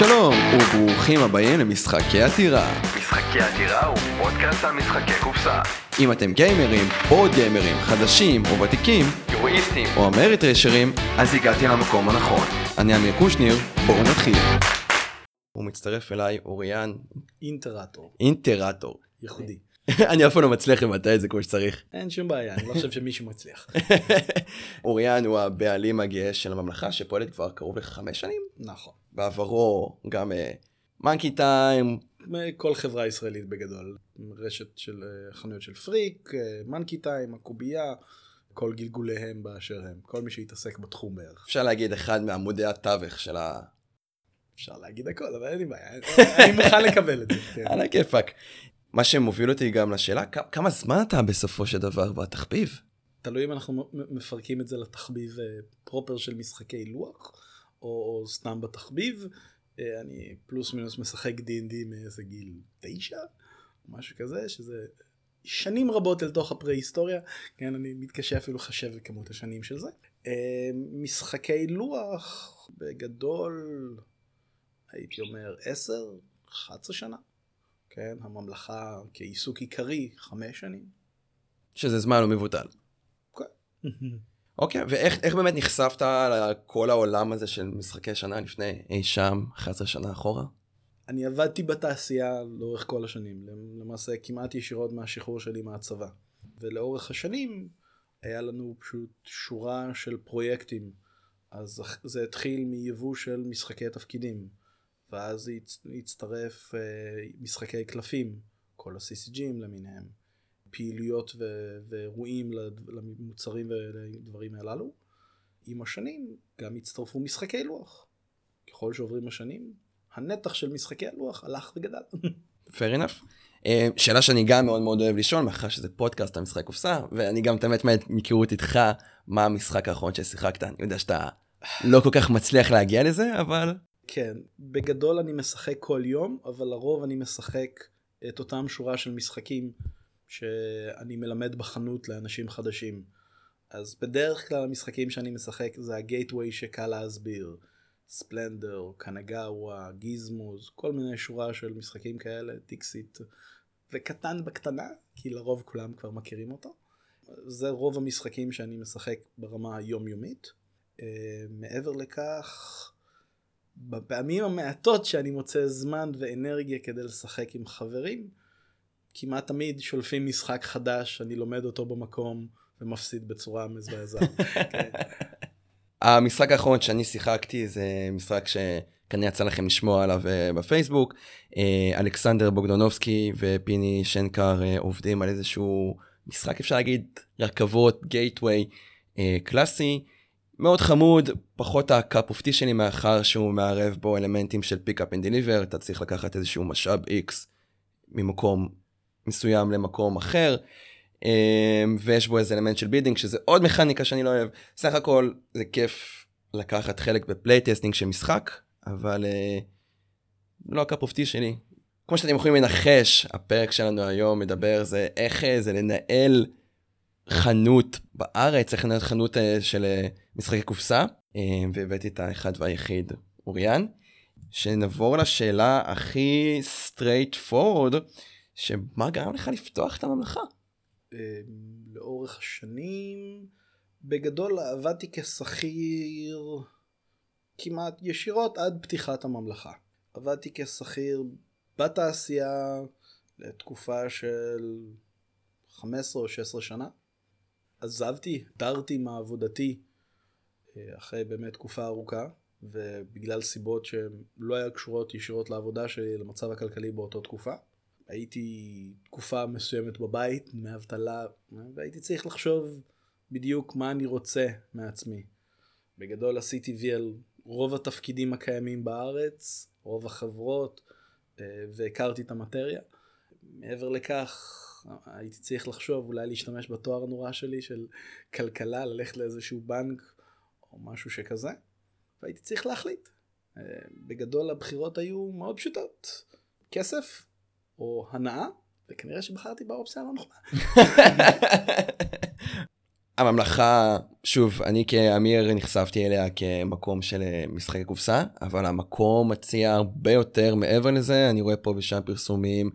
שלום, וברוכים הבאים למשחקי עתירה. משחקי עתירה הוא פודקאסט על משחקי קופסה. אם אתם גיימרים, או גיימרים, חדשים או ותיקים, יורואיסטים. או אמריטרשרים, אז הגעתי למקום הנכון. אני אמיר קושניר, בואו נתחיל. הוא מצטרף אליי, אוריאן, אינטרטור, אינטרטור. ייחודי. אני אף פעם לא מצליח לבטא את זה כמו שצריך. אין שום בעיה, אני לא חושב שמישהו מצליח. אוריאן הוא הבעלים הגאה של הממלכה שפועלת כבר קרוב לחמש שנים. נכון. בעברו גם מנקי טיים, כל חברה ישראלית בגדול. רשת של אה, חנויות של פריק, מנקי טיים, הקובייה, כל גלגוליהם באשר הם. כל מי שהתעסק בתחום בערך. אפשר להגיד אחד מעמודי התווך של ה... אפשר להגיד הכל, אבל אין לי בעיה. אני מוכן לקבל את זה. כן. על הכיפאק. מה שמוביל אותי גם לשאלה, כמה זמן אתה בסופו של דבר בתחביב? תלוי אם אנחנו מפרקים את זה לתחביב אה, פרופר של משחקי לוח, או, או סתם בתחביב. אה, אני פלוס מינוס משחק D&D מאיזה גיל תשע, משהו כזה, שזה שנים רבות אל תוך הפרה-היסטוריה. כן, אני מתקשה אפילו לחשב את כמות השנים של זה. אה, משחקי לוח, בגדול, הייתי אומר 10, 11 שנה. כן, הממלכה כעיסוק עיקרי, חמש שנים. שזה זמן לא מבוטל. אוקיי, ואיך איך באמת נחשפת לכל העולם הזה של משחקי שנה לפני אי שם 11 שנה אחורה? אני עבדתי בתעשייה לאורך כל השנים, למעשה כמעט ישירות מהשחרור שלי מהצבא. ולאורך השנים היה לנו פשוט שורה של פרויקטים. אז זה התחיל מיבוא של משחקי תפקידים, ואז הצטרף אה, משחקי קלפים, כל ה-CCGים למיניהם, פעילויות ו- ואירועים למוצרים ולדברים הללו. עם השנים גם הצטרפו משחקי לוח. ככל שעוברים השנים, הנתח של משחקי הלוח הלך וגדל. fair enough. אה, שאלה שאני גם מאוד מאוד אוהב לשאול, מאחר שזה פודקאסט על משחק קופסה, ואני גם תמיד תמיד מכירות איתך, מה המשחק האחרון ששיחקת, אני יודע שאתה לא כל כך מצליח להגיע לזה, אבל... כן, בגדול אני משחק כל יום, אבל לרוב אני משחק את אותם שורה של משחקים שאני מלמד בחנות לאנשים חדשים. אז בדרך כלל המשחקים שאני משחק זה הגייטווי שקל להסביר. ספלנדר, קנגאווה, גיזמוז, כל מיני שורה של משחקים כאלה, טיקסיט, וקטן בקטנה, כי לרוב כולם כבר מכירים אותו. זה רוב המשחקים שאני משחק ברמה היומיומית. Uh, מעבר לכך, בפעמים המעטות שאני מוצא זמן ואנרגיה כדי לשחק עם חברים, כמעט תמיד שולפים משחק חדש, אני לומד אותו במקום ומפסיד בצורה מזעזעת. המשחק האחרון שאני שיחקתי זה משחק שכנראה יצא לכם לשמוע עליו uh, בפייסבוק. Uh, אלכסנדר בוגדונובסקי ופיני שנקר uh, עובדים על איזשהו משחק אפשר להגיד רכבות גייטווי קלאסי. מאוד חמוד, פחות ה cup of tea שלי מאחר שהוא מערב בו אלמנטים של pick up and deliver, אתה צריך לקחת איזשהו משאב X ממקום מסוים למקום אחר, אמ, ויש בו איזה אלמנט של bidding שזה עוד מכניקה שאני לא אוהב. סך הכל זה כיף לקחת חלק ב playtesting של משחק, אבל אה, לא ה cup of tea שלי. כמו שאתם יכולים לנחש, הפרק שלנו היום מדבר זה איך אה, זה לנהל חנות בארץ, איך לנהל חנות אה, של משחקי קופסה, והבאתי את האחד והיחיד אוריאן. שנעבור לשאלה הכי straightforward, שמה גרם לך לפתוח את הממלכה? לאורך השנים, בגדול עבדתי כשכיר כמעט ישירות עד פתיחת הממלכה. עבדתי כשכיר בתעשייה לתקופה של 15 או 16 שנה. עזבתי, דרתי מעבודתי אחרי באמת תקופה ארוכה, ובגלל סיבות שהן לא היו קשורות ישירות לעבודה שלי, למצב הכלכלי באותה תקופה. הייתי תקופה מסוימת בבית, מאבטלה, והייתי צריך לחשוב בדיוק מה אני רוצה מעצמי. בגדול עשיתי וי על רוב התפקידים הקיימים בארץ, רוב החברות, והכרתי את המטריה. מעבר לכך, הייתי צריך לחשוב אולי להשתמש בתואר הנורא שלי של כלכלה, ללכת לאיזשהו בנק או משהו שכזה, והייתי צריך להחליט. בגדול הבחירות היו מאוד פשוטות. כסף או הנאה, וכנראה שבחרתי באופציה הלא נכונה. הממלכה, שוב, אני כאמיר נחשפתי אליה כמקום של אה, משחקי קופסה, אבל המקום מציע הרבה יותר מעבר לזה, אני רואה פה ושם פרסומים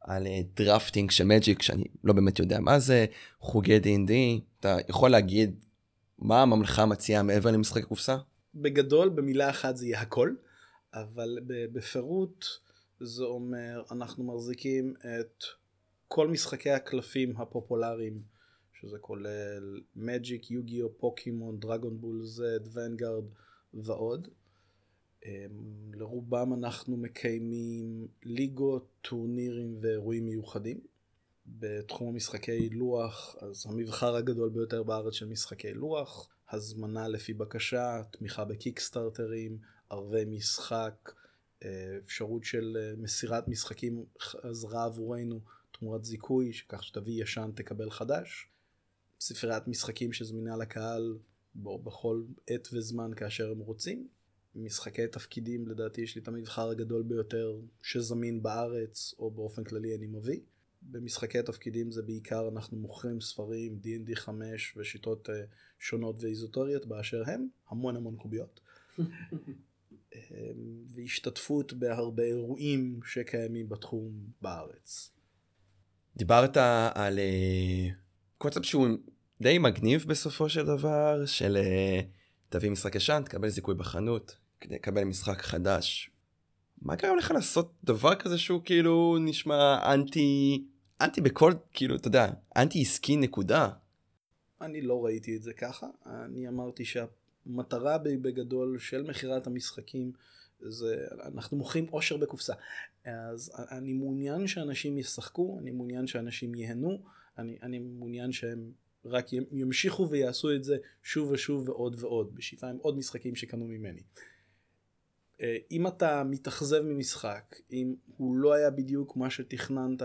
על אה, drafting של Magic, שאני לא באמת יודע מה זה, חוגי D&D, אתה יכול להגיד מה הממלכה מציעה מעבר למשחקי קופסה? בגדול, במילה אחת זה יהיה הכל, אבל בפירוט זה אומר, אנחנו מחזיקים את כל משחקי הקלפים הפופולריים, שזה כולל Magic, Yu-Gi-Oh, פוקימון, Dragon Ball Z, Vanguard ועוד. אמ, לרובם אנחנו מקיימים ליגות, טורנירים ואירועים מיוחדים. בתחום המשחקי לוח, אז המבחר הגדול ביותר בארץ של משחקי לוח, הזמנה לפי בקשה, תמיכה בקיקסטארטרים, ערבי משחק, אפשרות של אה, מסירת משחקים עזרה עבורנו תמורת זיכוי, שכך שתביא ישן תקבל חדש, ספריית משחקים שזמינה לקהל בו, בכל עת וזמן כאשר הם רוצים. משחקי תפקידים לדעתי יש לי את המבחר הגדול ביותר שזמין בארץ או באופן כללי אני מביא. במשחקי התפקידים זה בעיקר אנחנו מוכרים ספרים D&D 5 ושיטות uh, שונות ואיזוטריות באשר הם, המון המון קוביות. אמ, והשתתפות בהרבה אירועים שקיימים בתחום בארץ. דיברת על uh, קונספט שהוא די מגניב בסופו של דבר, של uh, תביא משחק ישן, תקבל זיכוי בחנות, לקבל משחק חדש. מה קרה לך לעשות דבר כזה שהוא כאילו נשמע אנטי אנטי בכל, כאילו, אתה יודע, אנטי עסקי נקודה. אני לא ראיתי את זה ככה. אני אמרתי שהמטרה בגדול של מכירת המשחקים זה, אנחנו מוכרים אושר בקופסה. אז אני מעוניין שאנשים ישחקו, אני מעוניין שאנשים ייהנו, אני, אני מעוניין שהם רק ימשיכו ויעשו את זה שוב ושוב ועוד ועוד, בשאיפה עם עוד משחקים שקנו ממני. אה, אם אתה מתאכזב ממשחק, אם הוא לא היה בדיוק מה שתכננת,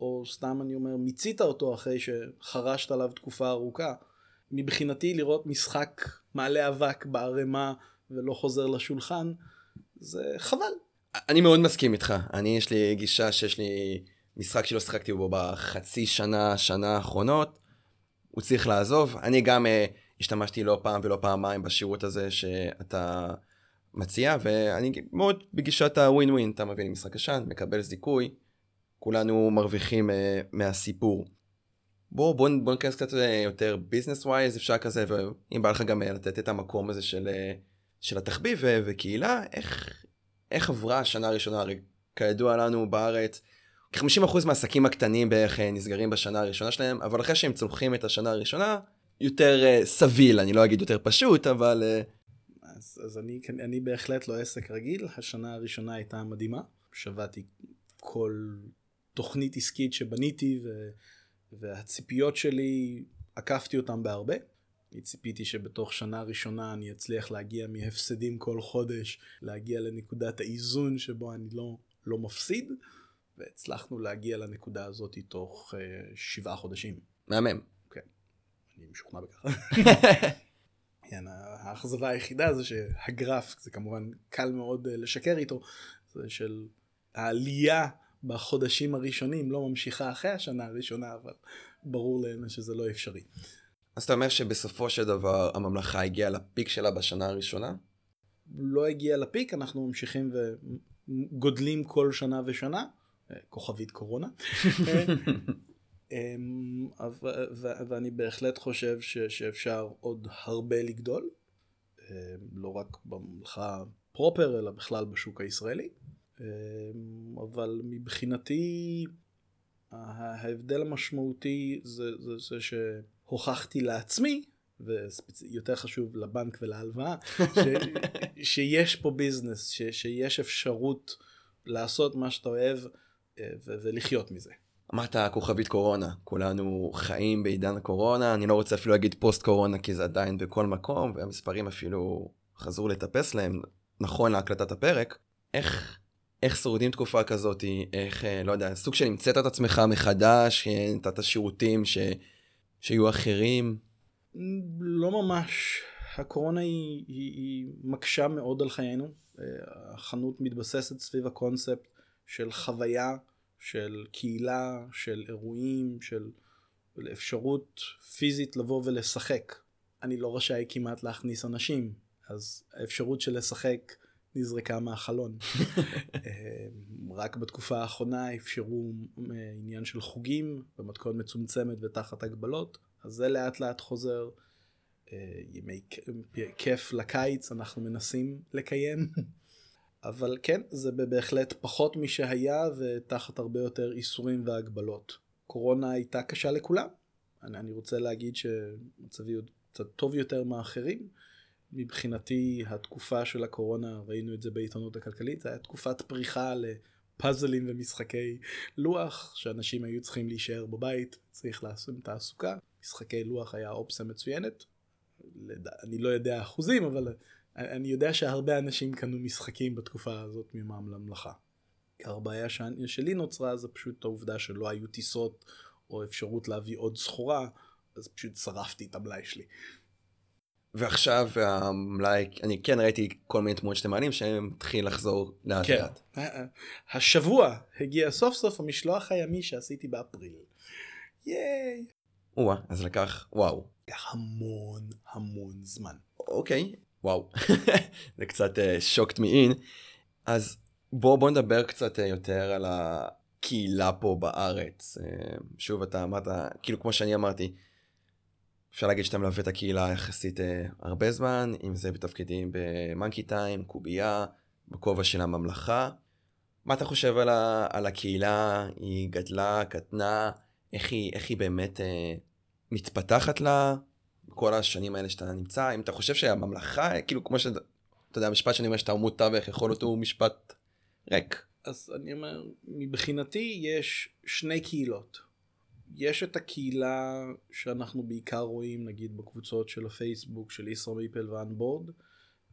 או סתם אני אומר, מיצית אותו אחרי שחרשת עליו תקופה ארוכה. מבחינתי לראות משחק מעלה אבק בערימה ולא חוזר לשולחן, זה חבל. אני מאוד מסכים איתך. אני, יש לי גישה שיש לי משחק שלא שיחקתי בו בחצי שנה, שנה האחרונות. הוא צריך לעזוב. אני גם uh, השתמשתי לא פעם ולא פעמיים בשירות הזה שאתה מציע, ואני מאוד בגישת הווין ווין. אתה מביא לי משחק ישן, מקבל זיכוי, כולנו מרוויחים uh, מהסיפור. בוא, בוא, בוא ניכנס קצת אה, יותר ביזנס ווייז אפשר כזה ואם בא לך גם אה, לתת את המקום הזה של, של התחביב וקהילה איך, איך עברה השנה הראשונה? הרי כידוע לנו בארץ כ-50% מהעסקים הקטנים בערך נסגרים בשנה הראשונה שלהם אבל אחרי שהם צולחים את השנה הראשונה יותר uh, סביל. אני לא אגיד יותר פשוט אבל. Uh... אז, אז אני, אני בהחלט לא עסק רגיל. השנה הראשונה הייתה מדהימה. שבעתי כל תוכנית עסקית שבניתי ו... והציפיות שלי, עקפתי אותן בהרבה. אני ציפיתי שבתוך שנה ראשונה אני אצליח להגיע מהפסדים כל חודש, להגיע לנקודת האיזון שבו אני לא, לא מפסיד, והצלחנו להגיע לנקודה הזאת תוך uh, שבעה חודשים. מהמם. כן, אני משוכנע בכך. כן, האכזבה היחידה זה שהגרף, זה כמובן קל מאוד uh, לשקר איתו, זה של העלייה בחודשים הראשונים לא ממשיכה אחרי השנה הראשונה, אבל ברור להם שזה לא אפשרי. אז אתה אומר שבסופו של דבר הממלכה הגיעה לפיק שלה בשנה הראשונה? לא הגיעה לפיק, אנחנו ממשיכים וגודלים כל שנה ושנה, אה, כוכבית קורונה. אמ, ואני בהחלט חושב שאפשר עוד הרבה לגדול, אמ, לא רק בממלכה פרופר, אלא בכלל בשוק הישראלי. אמ, אבל מבחינתי ההבדל המשמעותי זה, זה, זה שהוכחתי לעצמי, ויותר חשוב לבנק ולהלוואה, ש, שיש פה ביזנס, ש, שיש אפשרות לעשות מה שאתה אוהב אה, ו, ולחיות מזה. אמרת כוכבית קורונה, כולנו חיים בעידן הקורונה, אני לא רוצה אפילו להגיד פוסט קורונה כי זה עדיין בכל מקום, והמספרים אפילו חזרו לטפס להם נכון להקלטת הפרק. איך איך שורדים תקופה כזאת, איך, אה, לא יודע, סוג של המצאת את עצמך מחדש, אה, נתת שירותים ש... שיהיו אחרים? לא ממש. הקורונה היא, היא, היא מקשה מאוד על חיינו. אה, החנות מתבססת סביב הקונספט של חוויה, של קהילה, של אירועים, של לאפשרות פיזית לבוא ולשחק. אני לא רשאי כמעט להכניס אנשים, אז האפשרות של לשחק נזרקה מהחלון. אה, רק בתקופה האחרונה אפשרו אה, עניין של חוגים במתכונת מצומצמת ותחת הגבלות, אז זה לאט לאט חוזר. אה, ימי כיף לקיץ אנחנו מנסים לקיים. אבל כן, זה בהחלט פחות משהיה ותחת הרבה יותר איסורים והגבלות. קורונה הייתה קשה לכולם. אני רוצה להגיד שמצבי עוד קצת טוב יותר מאחרים. מבחינתי התקופה של הקורונה, ראינו את זה בעיתונות הכלכלית, זה היה תקופת פריחה לפאזלים ומשחקי לוח, שאנשים היו צריכים להישאר בבית, צריך לעשות תעסוקה. משחקי לוח היה אופציה מצוינת. אני לא יודע אחוזים, אבל אני יודע שהרבה אנשים קנו משחקים בתקופה הזאת ממע"מ לממלכה. הבעיה שלי נוצרה זה פשוט העובדה שלא היו טיסות או אפשרות להביא עוד סחורה, אז פשוט שרפתי את המלאי שלי. ועכשיו המלאי, אני כן ראיתי כל מיני תמונות שאתם מעלים שהם התחיל לחזור לאט כן. לאט. השבוע הגיע סוף סוף המשלוח הימי שעשיתי באפריל. ייי. או אז לקח, וואו. לקח המון המון זמן. אוקיי, וואו. זה קצת שוקט מי אין. אז בוא בוא נדבר קצת אה, יותר על הקהילה פה בארץ. אה, שוב אתה אמרת, כאילו כמו שאני אמרתי, אפשר להגיד שאתה מלווה את הקהילה יחסית אה, הרבה זמן, אם זה בתפקידים במאנקי טיים, קובייה, בכובע של הממלכה. מה אתה חושב על, ה, על הקהילה? היא גדלה, קטנה? איך היא, איך היא באמת אה, מתפתחת לה בכל השנים האלה שאתה נמצא? אם אתה חושב שהממלכה, כאילו כמו שאתה, אתה יודע, המשפט שאני אומר שאתה עמוד תווך, יכול להיות הוא משפט ריק. אז אני אומר, מבחינתי יש שני קהילות. יש את הקהילה שאנחנו בעיקר רואים נגיד בקבוצות של הפייסבוק של ישראל מיפל ואנבורד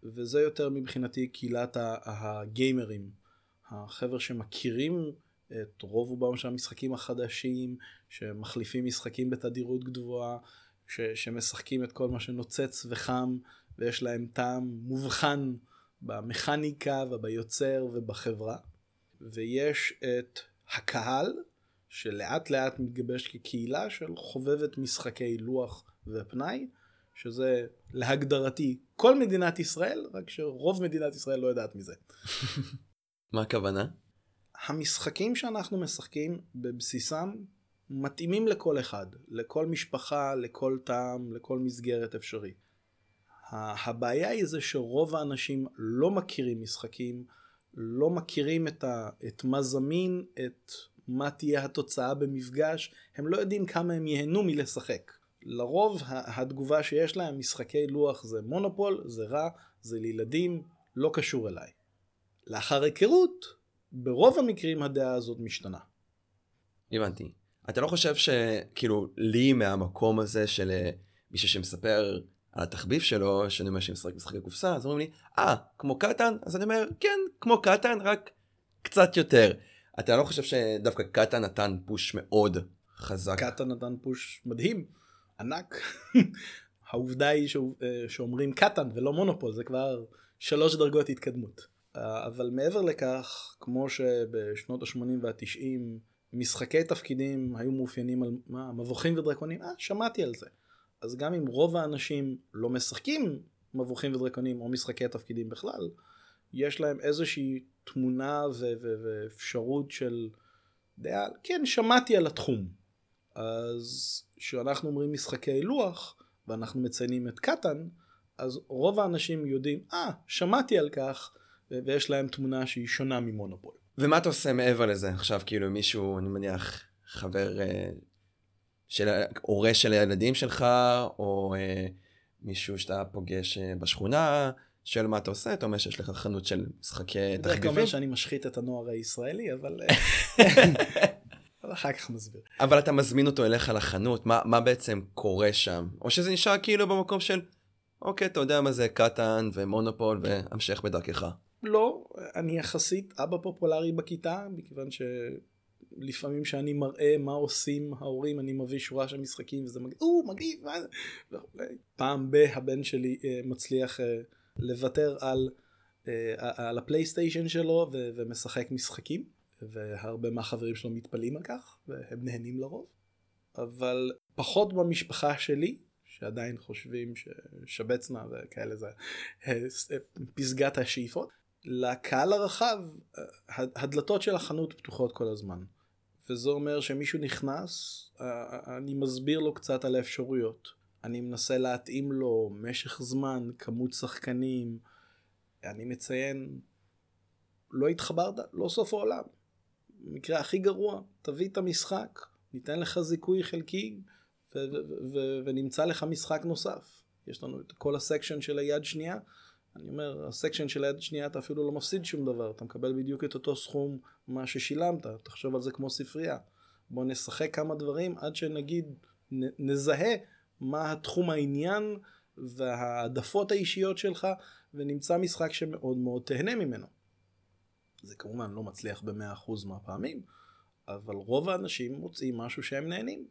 וזה יותר מבחינתי קהילת הגיימרים, החבר'ה שמכירים את רוב רובם של המשחקים החדשים, שמחליפים משחקים בתדירות גבוהה, ש- שמשחקים את כל מה שנוצץ וחם ויש להם טעם מובחן במכניקה וביוצר ובחברה. ויש את הקהל שלאט לאט מתגבש כקהילה של חובבת משחקי לוח ופנאי, שזה להגדרתי כל מדינת ישראל, רק שרוב מדינת ישראל לא יודעת מזה. מה הכוונה? המשחקים שאנחנו משחקים בבסיסם מתאימים לכל אחד, לכל משפחה, לכל טעם, לכל מסגרת אפשרי. הבעיה היא זה שרוב האנשים לא מכירים משחקים, לא מכירים את, ה, את מה זמין, את מה תהיה התוצאה במפגש, הם לא יודעים כמה הם ייהנו מלשחק. לרוב התגובה שיש להם, משחקי לוח זה מונופול, זה רע, זה לילדים, לא קשור אליי. לאחר היכרות, ברוב המקרים הדעה הזאת משתנה. הבנתי. אתה לא חושב שכאילו לי מהמקום הזה של אה, מישהו שמספר על התחביב שלו, שאני אומר שמשחק משחקי קופסה, אז אומרים לי, אה, ah, כמו קטן? אז אני אומר, כן, כמו קטן, רק קצת יותר. אתה לא חושב שדווקא קטן נתן פוש מאוד חזק? קטן נתן פוש מדהים, ענק. העובדה היא ש... שאומרים קטן ולא מונופול, זה כבר שלוש דרגות התקדמות. אבל מעבר לכך, כמו שבשנות ה-80 וה-90 משחקי תפקידים היו מאופיינים על מה, מבוכים ודרקונים, אה, שמעתי על זה. אז גם אם רוב האנשים לא משחקים מבוכים ודרקונים או משחקי תפקידים בכלל, יש להם איזושהי תמונה ואפשרות של דעה, כן, שמעתי על התחום. אז כשאנחנו אומרים משחקי לוח, ואנחנו מציינים את קטן, אז רוב האנשים יודעים, אה, ah, שמעתי על כך, ויש להם תמונה שהיא שונה ממונופול. ומה אתה עושה מעבר לזה? עכשיו כאילו מישהו, אני מניח, חבר אה, של הורה של הילדים שלך, או אה, מישהו שאתה פוגש אה, בשכונה, שואל מה אתה עושה, אתה אומר שיש לך חנות של משחקי תחביבים. זה אומר שאני משחית את הנוער הישראלי, אבל... אחר כך מסביר. אבל אתה מזמין אותו אליך לחנות, מה, מה בעצם קורה שם? או שזה נשאר כאילו במקום של, אוקיי, אתה יודע מה זה קטן ומונופול והמשך בדרכך. לא, אני יחסית אבא פופולרי בכיתה, מכיוון שלפעמים שאני מראה מה עושים ההורים, אני מביא שורה של משחקים וזה מגניב, או, מגניב, מה זה? פעם ב- הבן שלי אה, מצליח אה, לוותר על, אה, על הפלייסטיישן שלו ו- ומשחק משחקים, והרבה מהחברים שלו מתפלאים על כך, והם נהנים לרוב. אבל פחות במשפחה שלי, שעדיין חושבים ששבצנה וכאלה זה אה, פסגת השאיפות. לקהל הרחב, אה, הדלתות של החנות פתוחות כל הזמן. וזה אומר שמישהו נכנס, אה, אני מסביר לו קצת על האפשרויות. אני מנסה להתאים לו משך זמן, כמות שחקנים. אני מציין, לא התחברת, לא סוף העולם. במקרה הכי גרוע, תביא את המשחק, ניתן לך זיכוי חלקי ו- ו- ו- ונמצא לך משחק נוסף. יש לנו את כל הסקשן של היד שנייה. אני אומר, הסקשן של היד שנייה אתה אפילו לא מפסיד שום דבר, אתה מקבל בדיוק את אותו סכום מה ששילמת, תחשוב על זה כמו ספרייה. בוא נשחק כמה דברים עד שנגיד נ- נזהה מה התחום העניין וההעדפות האישיות שלך, ונמצא משחק שמאוד מאוד תהנה ממנו. זה כמובן לא מצליח ב-100% מהפעמים, אבל רוב האנשים מוצאים משהו שהם נהנים.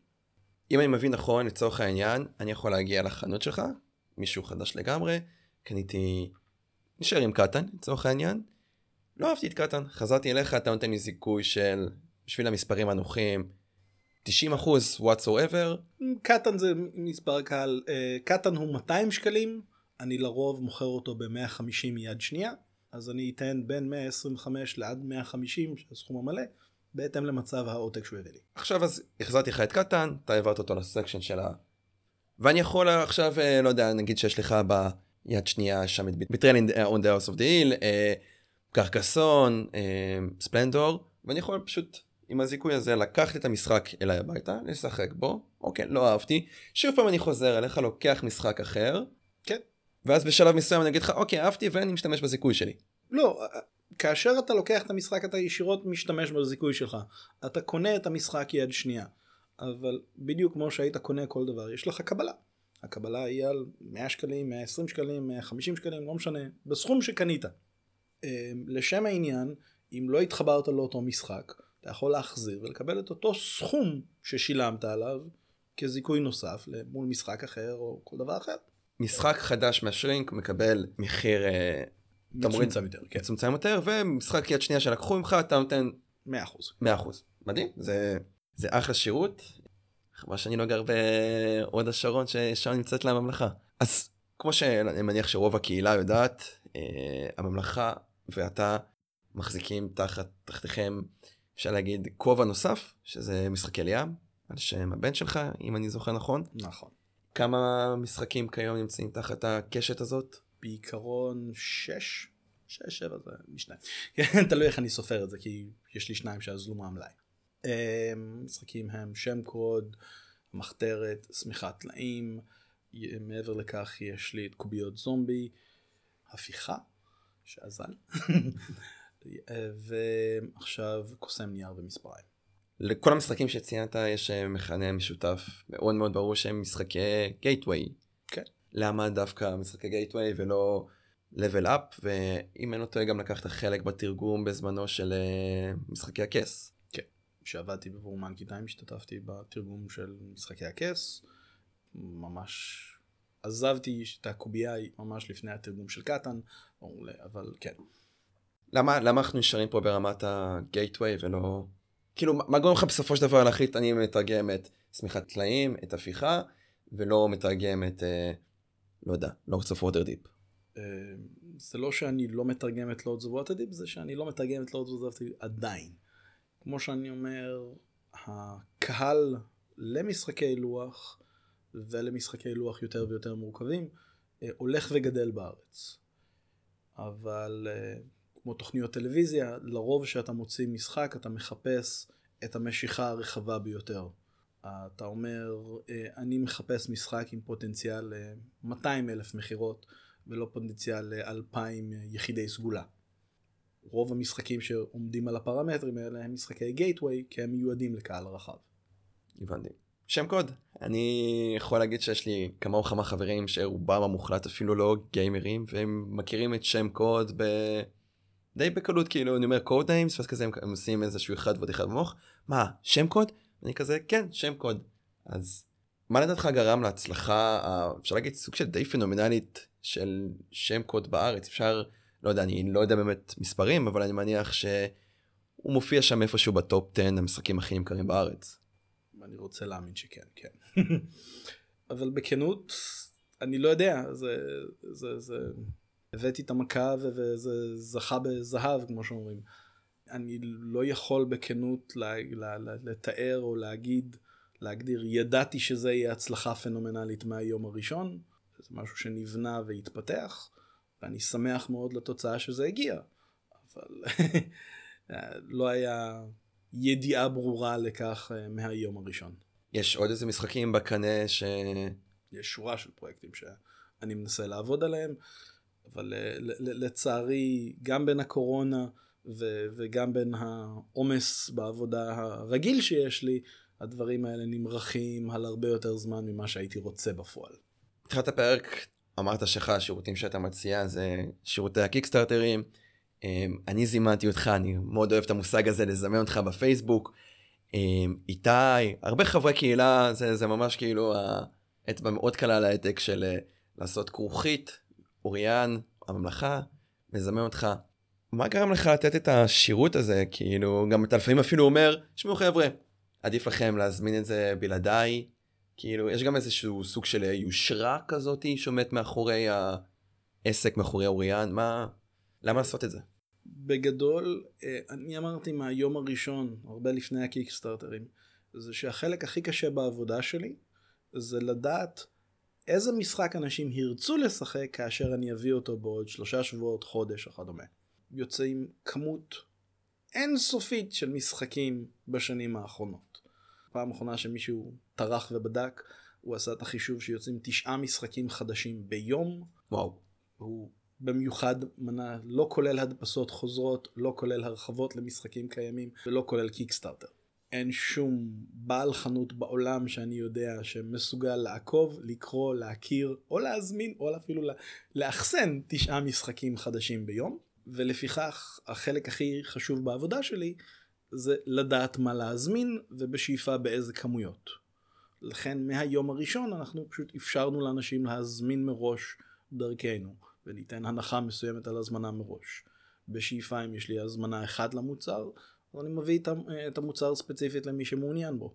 אם אני מבין נכון, לצורך העניין, אני יכול להגיע לחנות שלך, מישהו חדש לגמרי, קניתי, נשאר עם קטן, לצורך העניין, לא אהבתי את קטן, חזרתי אליך, אתה נותן לי זיכוי של, בשביל המספרים הנוחים, 90 אחוז whatsoever. קטן זה מספר קהל, אה, קטן הוא 200 שקלים, אני לרוב מוכר אותו ב-150 מיד שנייה, אז אני אתן בין 125 לעד 150, שהסכום המלא, בהתאם למצב העותק שהוא הביא לי. עכשיו אז החזרתי לך את קטן, אתה העברת אותו לסקשן של ה... ואני יכול עכשיו, אה, לא יודע, נגיד שיש לך ביד שנייה שם את ביטרל on the house of the hill, אה, קרקסון, ספלנדור, ואני יכול פשוט עם הזיכוי הזה לקחת את המשחק אליי הביתה, לשחק בו, אוקיי, לא אהבתי, שוב פעם אני חוזר אליך, לוקח משחק אחר, כן. ואז בשלב מסוים אני אגיד לך, אוקיי, אהבתי ואני משתמש בזיכוי שלי. לא, כאשר אתה לוקח את המשחק אתה ישירות משתמש בזיכוי שלך. אתה קונה את המשחק יד שנייה. אבל בדיוק כמו שהיית קונה כל דבר, יש לך קבלה. הקבלה היא על 100 שקלים, 120 שקלים, 150 שקלים, לא משנה, בסכום שקנית. אמ, לשם העניין, אם לא התחברת לאותו משחק, אתה יכול להחזיר ולקבל את אותו סכום ששילמת עליו כזיכוי נוסף מול משחק אחר או כל דבר אחר. משחק חדש מהשרינק מקבל מחיר אה, מצומצם יותר, כן. מצומצם יותר, ומשחק יד שנייה שלקחו ממך אתה נותן 100%. 100%. מדהים, זה, זה אחלה שירות. חבל שאני לא גר בהוד השרון ששם נמצאת לה הממלכה. אז כמו שאני מניח שרוב הקהילה יודעת, אה, הממלכה ואתה מחזיקים תחת תחתיכם, אפשר להגיד, כובע נוסף, שזה משחקי לים, על שם הבן שלך, אם אני זוכר נכון. נכון. כמה משחקים כיום נמצאים תחת הקשת הזאת? בעיקרון שש, שש, שבע זה משנה. כן, תלוי איך אני סופר את זה, כי יש לי שניים שאזלו מהמלאי. אמ, משחקים הם שם קוד, מחתרת, שמיכת טלאים, מעבר לכך יש לי את קוביות זומבי, הפיכה, שאזל, ועכשיו קוסם נייר ומספריים. לכל המשחקים שציינת יש אה, מכנה משותף מאוד מאוד ברור שהם משחקי גייטווי. כן. למה דווקא משחקי גייטווי ולא level up ואם אין לא טועה גם לקחת חלק בתרגום בזמנו של אה, משחקי הכס. כן. כשעבדתי עבור Monkey Time השתתפתי בתרגום של משחקי הכס. ממש עזבתי את הקובייה ממש לפני התרגום של קטן אבל כן. למה למה אנחנו נשארים פה ברמת ה gateway ולא כאילו מה גורם לך בסופו של דבר להחליט אני מתרגם את שמיכת טלאים את הפיכה ולא מתרגם את אה, לא יודע Lords of Waterdeep. זה לא שאני לא מתרגם את Lords of Waterdeep זה שאני לא מתרגם את Lords of Waterdeep עדיין. כמו שאני אומר הקהל למשחקי לוח ולמשחקי לוח יותר ויותר מורכבים אה, הולך וגדל בארץ. אבל אה, כמו תוכניות טלוויזיה, לרוב כשאתה מוציא משחק אתה מחפש את המשיכה הרחבה ביותר. אתה אומר, אה, אני מחפש משחק עם פוטנציאל ל-200 אלף מכירות ולא פוטנציאל ל-2,000 יחידי סגולה. רוב המשחקים שעומדים על הפרמטרים האלה הם משחקי gateway כי הם מיועדים לקהל רחב. הבנתי. שם קוד. אני יכול להגיד שיש לי כמה וכמה חברים שרובם המוחלט אפילו לא גיימרים והם מכירים את שם קוד ב... די בקלות כאילו אני אומר Codenames ואז כזה הם, עושים איזשהו אחד ועוד אחד במוח מה שם קוד? אני כזה כן שם קוד. אז מה לדעתך גרם להצלחה אפשר להגיד סוג של די פנומנלית של שם קוד בארץ אפשר לא יודע אני לא יודע באמת מספרים אבל אני מניח שהוא מופיע שם איפשהו בטופ 10 המשחקים הכי נמכרים בארץ. ואני רוצה להאמין שכן, כן. אבל בכנות, אני לא יודע, זה, זה, זה, הבאתי את המכה וזה זכה בזהב, כמו שאומרים. אני לא יכול בכנות לתאר או להגיד, להגדיר, ידעתי שזה יהיה הצלחה פנומנלית מהיום הראשון, זה משהו שנבנה והתפתח, ואני שמח מאוד לתוצאה שזה הגיע, אבל לא היה ידיעה ברורה לכך אה, מהיום הראשון. יש עוד איזה משחקים בקנה ש... יש שורה של פרויקטים שאני מנסה לעבוד עליהם, אבל אה, לצערי, גם בין הקורונה ו- וגם בין העומס בעבודה הרגיל שיש לי, הדברים האלה נמרחים על הרבה יותר זמן ממה שהייתי רוצה בפועל. בתחילת הפרק אמרת שאחד השירותים שאתה מציע זה שירותי הקיקסטארטרים. אמ, אני זימנתי אותך, אני מאוד אוהב את המושג הזה לזמן אותך בפייסבוק. אמ, איתי, הרבה חברי קהילה, זה, זה ממש כאילו האצבע מאוד קלה על העתק של אה, לעשות כרוכית, אוריאן, הממלכה, מזמן אותך. מה גרם לך לתת את השירות הזה? כאילו, גם אתה לפעמים אפילו אומר, תשמעו חבר'ה, עדיף לכם להזמין את זה בלעדיי. כאילו, יש גם איזשהו סוג של יושרה כזאת שעומדת מאחורי העסק, מאחורי אוריאן, מה... למה לעשות את זה? בגדול, אה, אני אמרתי מהיום הראשון, הרבה לפני הקיקסטארטרים, זה שהחלק הכי קשה בעבודה שלי, זה לדעת איזה משחק אנשים ירצו לשחק כאשר אני אביא אותו בעוד שלושה שבועות, חודש וכדומה. יוצאים כמות אינסופית של משחקים בשנים האחרונות. פעם אחרונה שמישהו טרח ובדק, הוא עשה את החישוב שיוצאים תשעה משחקים חדשים ביום. וואו. הוא במיוחד מנה לא כולל הדפסות חוזרות, לא כולל הרחבות למשחקים קיימים ולא כולל קיקסטארטר. אין שום בעל חנות בעולם שאני יודע שמסוגל לעקוב, לקרוא, להכיר או להזמין או אפילו לאחסן תשעה משחקים חדשים ביום. ולפיכך החלק הכי חשוב בעבודה שלי זה לדעת מה להזמין ובשאיפה באיזה כמויות. לכן מהיום הראשון אנחנו פשוט אפשרנו לאנשים להזמין מראש דרכנו וניתן הנחה מסוימת על הזמנה מראש. בשאיפה אם יש לי הזמנה אחת למוצר, אז אני מביא את המוצר ספציפית למי שמעוניין בו.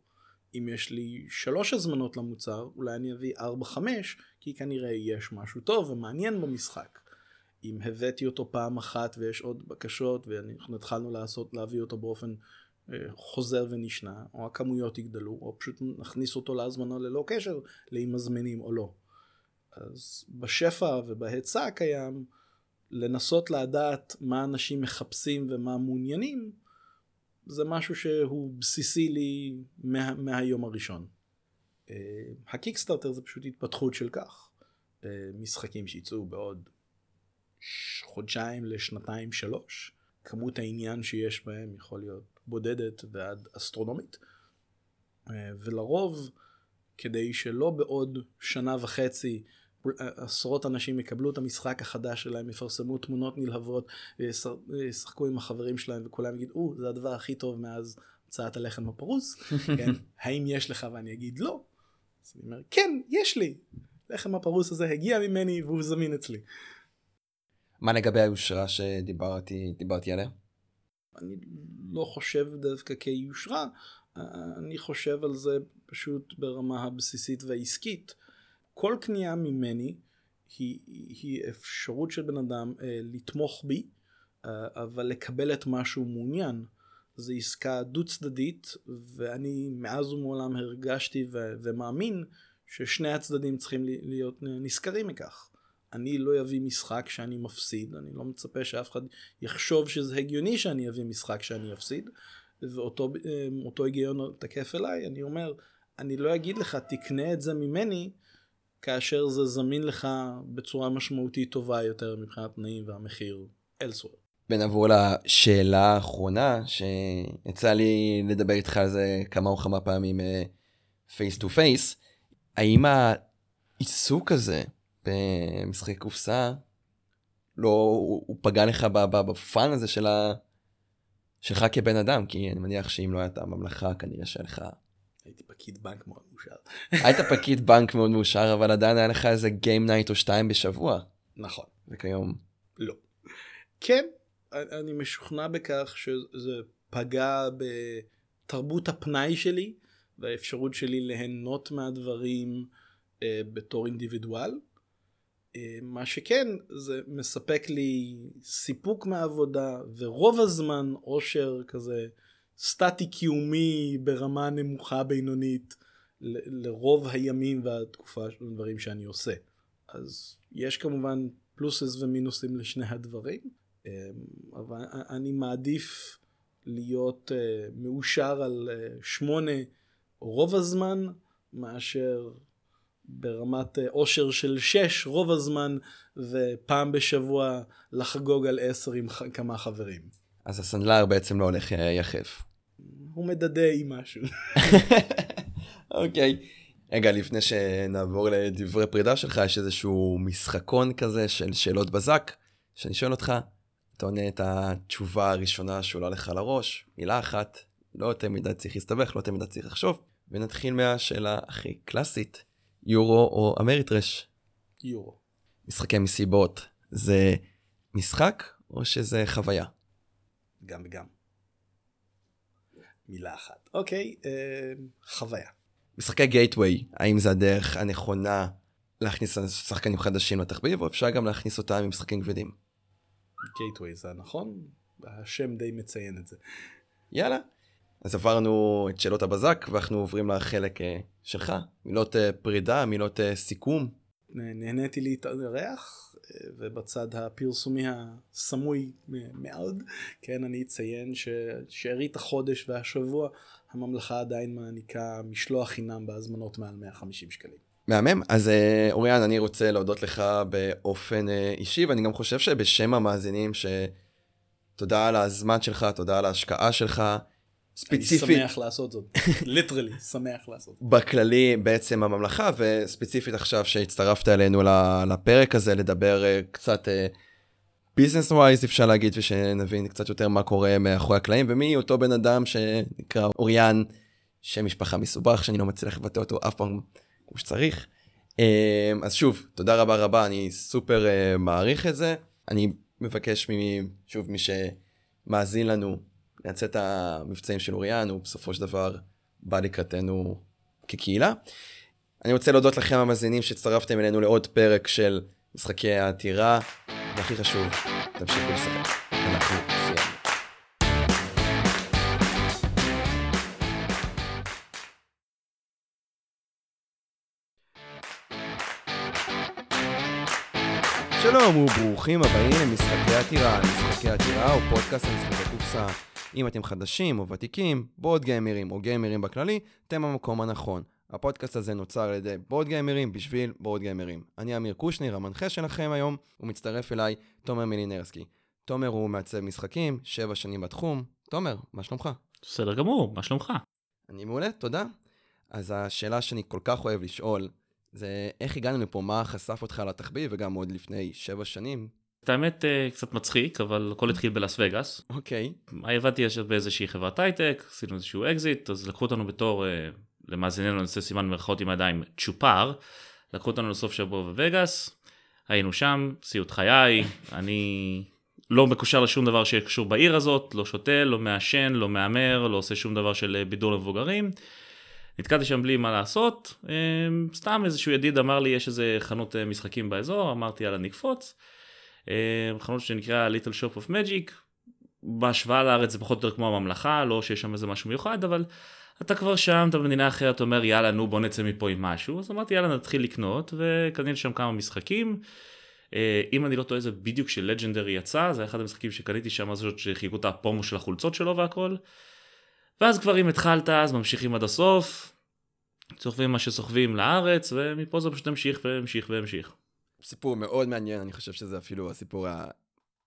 אם יש לי שלוש הזמנות למוצר, אולי אני אביא ארבע חמש, כי כנראה יש משהו טוב ומעניין במשחק. אם הבאתי אותו פעם אחת ויש עוד בקשות ואנחנו התחלנו לעשות, להביא אותו באופן אה, חוזר ונשנה, או הכמויות יגדלו, או פשוט נכניס אותו להזמנה ללא קשר לאם מזמינים או לא. אז בשפע ובהיצע הקיים, לנסות לדעת מה אנשים מחפשים ומה מעוניינים, זה משהו שהוא בסיסי לי מה, מהיום הראשון. אה, הקיקסטארטר זה פשוט התפתחות של כך. אה, משחקים שיצאו בעוד חודשיים לשנתיים שלוש. כמות העניין שיש בהם יכול להיות בודדת ועד אסטרונומית. אה, ולרוב, כדי שלא בעוד שנה וחצי עשרות אנשים יקבלו את המשחק החדש שלהם, יפרסמו תמונות נלהבות, ישחקו עם החברים שלהם וכולם יגידו, זה הדבר הכי טוב מאז הוצאת הלחם הפרוס, כן, האם יש לך ואני אגיד לא. אז אני אומר, כן, יש לי. לחם הפרוס הזה הגיע ממני והוא זמין אצלי. מה לגבי היושרה שדיברתי דיברתי עליה? אני לא חושב דווקא כיושרה, אני חושב על זה פשוט ברמה הבסיסית והעסקית. כל קנייה ממני היא, היא אפשרות של בן אדם אה, לתמוך בי, אה, אבל לקבל את מה שהוא מעוניין. זו עסקה דו צדדית, ואני מאז ומעולם הרגשתי ו- ומאמין ששני הצדדים צריכים להיות נשכרים מכך. אני לא אביא משחק שאני מפסיד, אני לא מצפה שאף אחד יחשוב שזה הגיוני שאני אביא משחק שאני אפסיד, ואותו אה, היגיון תקף אליי, אני אומר, אני לא אגיד לך תקנה את זה ממני, כאשר זה זמין לך בצורה משמעותית טובה יותר מבחינת תנאים והמחיר elsewhere. ונעבור לשאלה האחרונה שיצא לי לדבר איתך על זה כמה או כמה פעמים face to face. האם העיסוק הזה במשחקי קופסה לא הוא, הוא פגע לך בפאן הזה של ה... שלך כבן אדם כי אני מניח שאם לא הייתה ממלכה כנראה שהיה לך פקיד בנק מאוד מאושר. היית פקיד בנק מאוד מאושר, אבל עדיין היה לך איזה game night או שתיים בשבוע. נכון. וכיום. לא. כן, אני משוכנע בכך שזה פגע בתרבות הפנאי שלי והאפשרות שלי ליהנות מהדברים אה, בתור אינדיבידואל. אה, מה שכן, זה מספק לי סיפוק מהעבודה, ורוב הזמן אושר כזה סטטי קיומי ברמה נמוכה בינונית ל- לרוב הימים והתקופה של הדברים שאני עושה. אז יש כמובן פלוסס ומינוסים לשני הדברים, אה, אבל אני מעדיף להיות אה, מאושר על אה, שמונה רוב הזמן, מאשר ברמת אה, עושר של שש רוב הזמן, ופעם בשבוע לחגוג על עשר עם כמה חברים. אז הסנדלר בעצם לא הולך אה, יחף. הוא מדדה עם משהו. אוקיי. רגע, לפני שנעבור לדברי פרידה שלך, יש איזשהו משחקון כזה של שאלות בזק, שאני שואל אותך, אתה עונה את התשובה הראשונה שעולה לך לראש, מילה אחת, לא יותר מדי צריך להסתבך, לא יותר מדי צריך לחשוב, ונתחיל מהשאלה הכי קלאסית, יורו או אמריטרש, יורו. משחקי מסיבות, זה משחק או שזה חוויה? גם וגם. מילה אחת. אוקיי, אה, חוויה. משחקי גייטווי, האם זה הדרך הנכונה להכניס שחקנים חדשים לתחביב, או אפשר גם להכניס אותם עם משחקים כבדים? גייטווי זה נכון? השם די מציין את זה. יאללה. אז עברנו את שאלות הבזק, ואנחנו עוברים לחלק אה, שלך. מילות אה, פרידה, מילות אה, סיכום. נהניתי להתארח, ובצד הפרסומי הסמוי מאוד, כן, אני אציין ששארית החודש והשבוע, הממלכה עדיין מעניקה משלוח חינם בהזמנות מעל 150 שקלים. מהמם. אז אה, אוריאן, אני רוצה להודות לך באופן אה, אישי, ואני גם חושב שבשם המאזינים, שתודה על הזמן שלך, תודה על ההשקעה שלך. ספציפית, אני שמח לעשות זאת, ליטרלי, שמח לעשות. בכללי בעצם הממלכה, וספציפית עכשיו שהצטרפת אלינו לפרק הזה, לדבר אה, קצת ביזנס ווייז אפשר להגיד, ושנבין קצת יותר מה קורה מאחורי הקלעים, ומי אותו בן אדם שנקרא אוריאן, שם משפחה מסובך, שאני לא מצליח לבטא אותו אף פעם כמו שצריך. אה, אז שוב, תודה רבה רבה, אני סופר אה, מעריך את זה. אני מבקש, שוב, מי שמאזין לנו, לנצל את המבצעים של אוריאן, הוא בסופו של דבר בא לקראתנו כקהילה. אני רוצה להודות לכם המאזינים שהצטרפתם אלינו לעוד פרק של משחקי העתירה, והכי חשוב, תמשיכו לשחק. אנחנו סיימנו. שלום וברוכים הבאים למשחקי עתירה. משחקי עתירה הוא פודקאסט על משחקי קופסה. אם אתם חדשים או ותיקים, בורד גיימרים או גיימרים בכללי, אתם במקום הנכון. הפודקאסט הזה נוצר על ידי בורד גיימרים בשביל בורד גיימרים. אני אמיר קושניר, המנחה שלכם היום, ומצטרף אליי תומר מלינרסקי. תומר הוא מעצב משחקים, שבע שנים בתחום. תומר, מה שלומך? בסדר גמור, מה שלומך? אני מעולה, תודה. אז השאלה שאני כל כך אוהב לשאול, זה איך הגענו לפה, מה חשף אותך לתחביב, וגם עוד לפני שבע שנים. את האמת אה, קצת מצחיק, אבל הכל התחיל בלאס וגאס. אוקיי, עבדתי ישר באיזושהי חברת הייטק, עשינו איזשהו אקזיט, אז לקחו אותנו בתור, אה, למאזיננו אני עושה סימן מירכאות עם הידיים, צ'ופר, לקחו אותנו לסוף שבוע בווגאס, היינו שם, סיוט חיי, אני לא מקושר לשום דבר שקשור בעיר הזאת, לא שותה, לא מעשן, לא מהמר, לא עושה שום דבר של אה, בידור למבוגרים. נתקעתי שם בלי מה לעשות, סתם איזשהו ידיד אמר לי יש איזה חנות משחקים באזור, אמרתי יאללה נקפוץ. אה, חנות שנקרא Little Shop of Magic, בהשוואה לארץ זה פחות או יותר כמו הממלכה, לא שיש שם איזה משהו מיוחד, אבל אתה כבר שם, אתה במדינה אחרת, אתה אומר יאללה נו בוא נצא מפה עם משהו, אז אמרתי יאללה נתחיל לקנות, וקניתי שם כמה משחקים. אה, אם אני לא טועה זה בדיוק כשלג'נדרי יצא, זה אחד המשחקים שקניתי שם, אז שחילקו את הפומו של החולצות שלו והכל. ואז כבר אם התחלת אז ממשיכים עד הסוף, סוחבים מה שסוחבים לארץ, ומפה זה פשוט המשיך והמשיך והמשיך. סיפור מאוד מעניין, אני חושב שזה אפילו הסיפור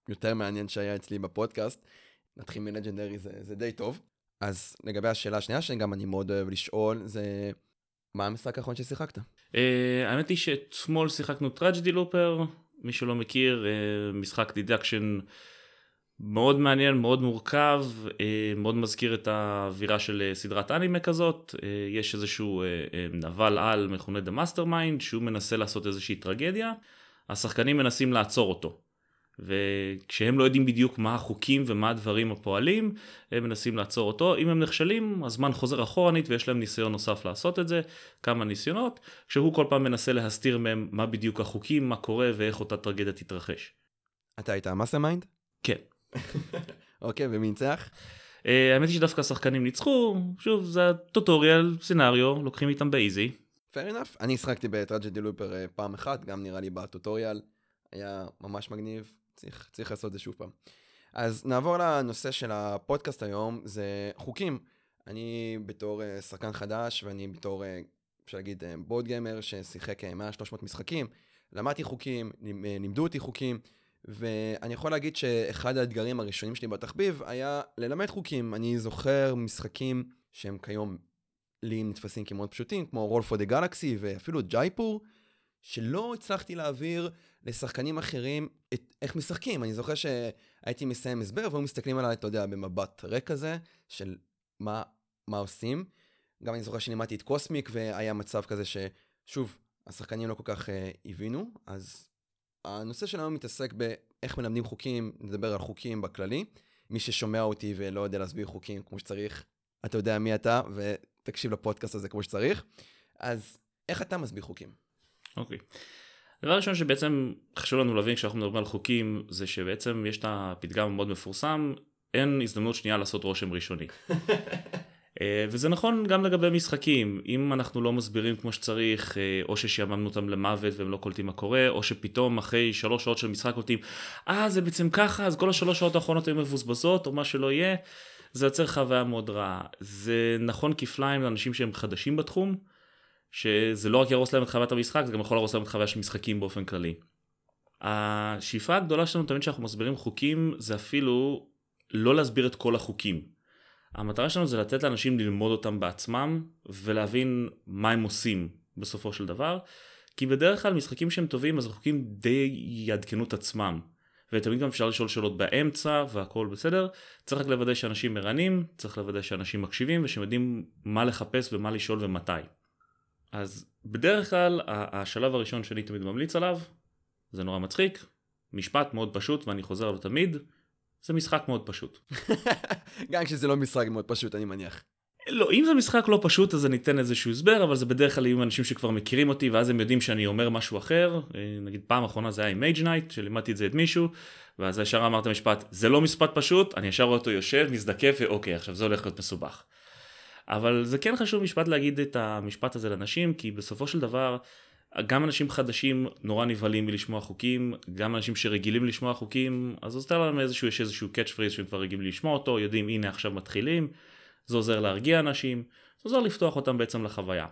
היותר מעניין שהיה אצלי בפודקאסט. נתחיל מ Legendary, זה, זה די טוב. אז לגבי השאלה השנייה, שגם אני מאוד אוהב לשאול, זה מה המשחק האחרון ששיחקת? Uh, האמת היא שאתמול שיחקנו Tragedy Looper, מי שלא מכיר, uh, משחק deduction מאוד מעניין, מאוד מורכב, uh, מאוד מזכיר את האווירה של uh, סדרת אנימה כזאת. Uh, יש איזשהו נבל על מכונה the mastermind, שהוא מנסה לעשות איזושהי טרגדיה. השחקנים מנסים לעצור אותו. וכשהם לא יודעים בדיוק מה החוקים ומה הדברים הפועלים, הם מנסים לעצור אותו. אם הם נכשלים, הזמן חוזר אחורנית ויש להם ניסיון נוסף לעשות את זה, כמה ניסיונות, כשהוא כל פעם מנסה להסתיר מהם מה בדיוק החוקים, מה קורה ואיך אותה טרגדיה תתרחש. אתה היית ה mastermind? כן. אוקיי, ומי ניצח? Uh, האמת היא שדווקא השחקנים ניצחו, שוב, זה הטוטוריאל, סצנריו, לוקחים איתם באיזי. fair enough. אני שחקתי בטראג'די לופר אה, פעם אחת, גם נראה לי בטוטוריאל. היה ממש מגניב, צריך, צריך לעשות את זה שוב פעם. אז נעבור לנושא של הפודקאסט היום, זה חוקים. אני בתור uh, שחקן חדש, ואני בתור, אפשר להגיד, בורד גיימר ששיחק uh, מעל 300 משחקים, למדתי חוקים, לימדו אותי חוקים, ואני יכול להגיד שאחד האתגרים הראשונים שלי בתחביב היה ללמד חוקים. אני זוכר משחקים שהם כיום לי נתפסים כמאוד פשוטים, כמו רול פור דה גלקסי ואפילו ג'ייפור, שלא הצלחתי להעביר לשחקנים אחרים את, איך משחקים. אני זוכר שהייתי מסיים הסבר והיו מסתכלים עליי, אתה יודע, במבט ריק כזה, של מה, מה עושים. גם אני זוכר שלימדתי את קוסמיק והיה מצב כזה ששוב, השחקנים לא כל כך uh, הבינו, אז הנושא שלנו מתעסק באיך מלמדים חוקים, נדבר על חוקים בכללי. מי ששומע אותי ולא יודע להסביר חוקים כמו שצריך, אתה יודע מי אתה, ותקשיב לפודקאסט הזה כמו שצריך. אז איך אתה מסביר חוקים? אוקיי. Okay. דבר ראשון שבעצם חשוב לנו להבין כשאנחנו מדברים על חוקים, זה שבעצם יש את הפתגם המאוד מפורסם, אין הזדמנות שנייה לעשות רושם ראשוני. אה, וזה נכון גם לגבי משחקים, אם אנחנו לא מסבירים כמו שצריך, אה, או ששיעממנו אותם למוות והם לא קולטים מה קורה, או שפתאום אחרי שלוש שעות של משחק קולטים, אה זה בעצם ככה, אז כל השלוש שעות האחרונות היו מבוזבזות, או מה שלא יהיה, זה יוצר חוויה מאוד רעה. זה נכון כפליים לאנשים שהם חדשים בתחום, שזה לא רק יהרוס להם את חוויית המשחק, זה גם יכול להרוס להם את חוויה של משחקים באופן כללי. השאיפה הגדולה שלנו תמיד כשאנחנו מסבירים חוקים, זה אפילו לא להסביר את כל החוקים. המטרה שלנו זה לתת לאנשים ללמוד אותם בעצמם ולהבין מה הם עושים בסופו של דבר כי בדרך כלל משחקים שהם טובים אז החוקים די יעדכנו את עצמם. ותמיד גם אפשר לשאול שאלות באמצע והכל בסדר. צריך רק לוודא שאנשים ערנים צריך לוודא שאנשים מקשיבים ושהם יודעים מה לחפש ומה לשאול ומתי. אז בדרך כלל השלב הראשון שאני תמיד ממליץ עליו זה נורא מצחיק משפט מאוד פשוט ואני חוזר עליו תמיד זה משחק מאוד פשוט. גם כשזה לא משחק מאוד פשוט, אני מניח. לא, אם זה משחק לא פשוט אז אני אתן איזשהו הסבר, אבל זה בדרך כלל יהיו אנשים שכבר מכירים אותי ואז הם יודעים שאני אומר משהו אחר. אה, נגיד פעם אחרונה זה היה עם Mage Knight, שלימדתי את זה את מישהו, ואז ישר אמרתי משפט, זה לא משחק פשוט, אני ישר רואה אותו יושב, מזדקף, ואוקיי, עכשיו זה הולך להיות מסובך. אבל זה כן חשוב משפט להגיד את המשפט הזה לאנשים, כי בסופו של דבר, גם אנשים חדשים נורא נבהלים מלשמוע חוקים, גם אנשים שרגילים לשמוע חוקים, אז עוזר להם איזשהו, יש איזשהו catch phrase שהם כבר רגילים לשמוע אותו, יודעים הנה עכשיו מתחילים, זה עוזר להרגיע אנשים, זה עוזר לפתוח אותם בעצם לחוויה.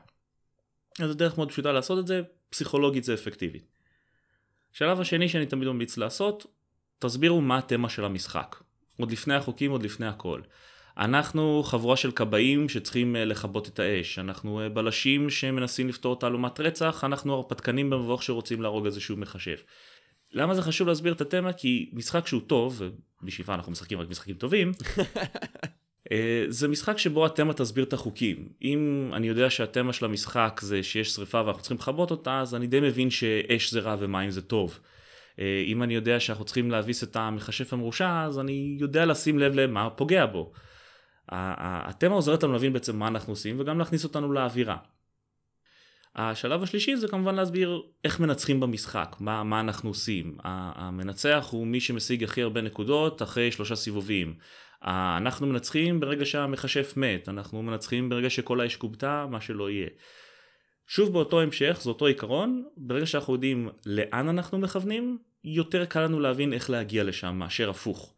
אז זו דרך מאוד פשוטה לעשות את זה, פסיכולוגית זה אפקטיבי. השלב השני שאני תמיד ממליץ לעשות, תסבירו מה התמה של המשחק. עוד לפני החוקים, עוד לפני הכל. אנחנו חבורה של כבאים שצריכים אה, לכבות את האש, אנחנו אה, בלשים שמנסים לפתור תעלומת רצח, אנחנו הרפתקנים במבוך שרוצים להרוג איזשהו מחשב. למה זה חשוב להסביר את התמה? כי משחק שהוא טוב, ובשאיפה אנחנו משחקים רק משחקים טובים, אה, זה משחק שבו התמה תסביר את החוקים. אם אני יודע שהתמה של המשחק זה שיש שריפה ואנחנו צריכים לכבות אותה, אז אני די מבין שאש זה רע ומים זה טוב. אם אני יודע שאנחנו צריכים להביס את המכשף המרושע, אז אני יודע לשים לב למה פוגע בו. התמה עוזרת לנו להבין בעצם מה אנחנו עושים וגם להכניס אותנו לאווירה. השלב השלישי זה כמובן להסביר איך מנצחים במשחק, מה, מה אנחנו עושים. המנצח הוא מי שמשיג הכי הרבה נקודות אחרי שלושה סיבובים. אנחנו מנצחים ברגע שהמכשף מת, אנחנו מנצחים ברגע שכל האש כובתה, מה שלא יהיה. שוב באותו המשך, זה אותו עיקרון, ברגע שאנחנו יודעים לאן אנחנו מכוונים, יותר קל לנו להבין איך להגיע לשם מאשר הפוך.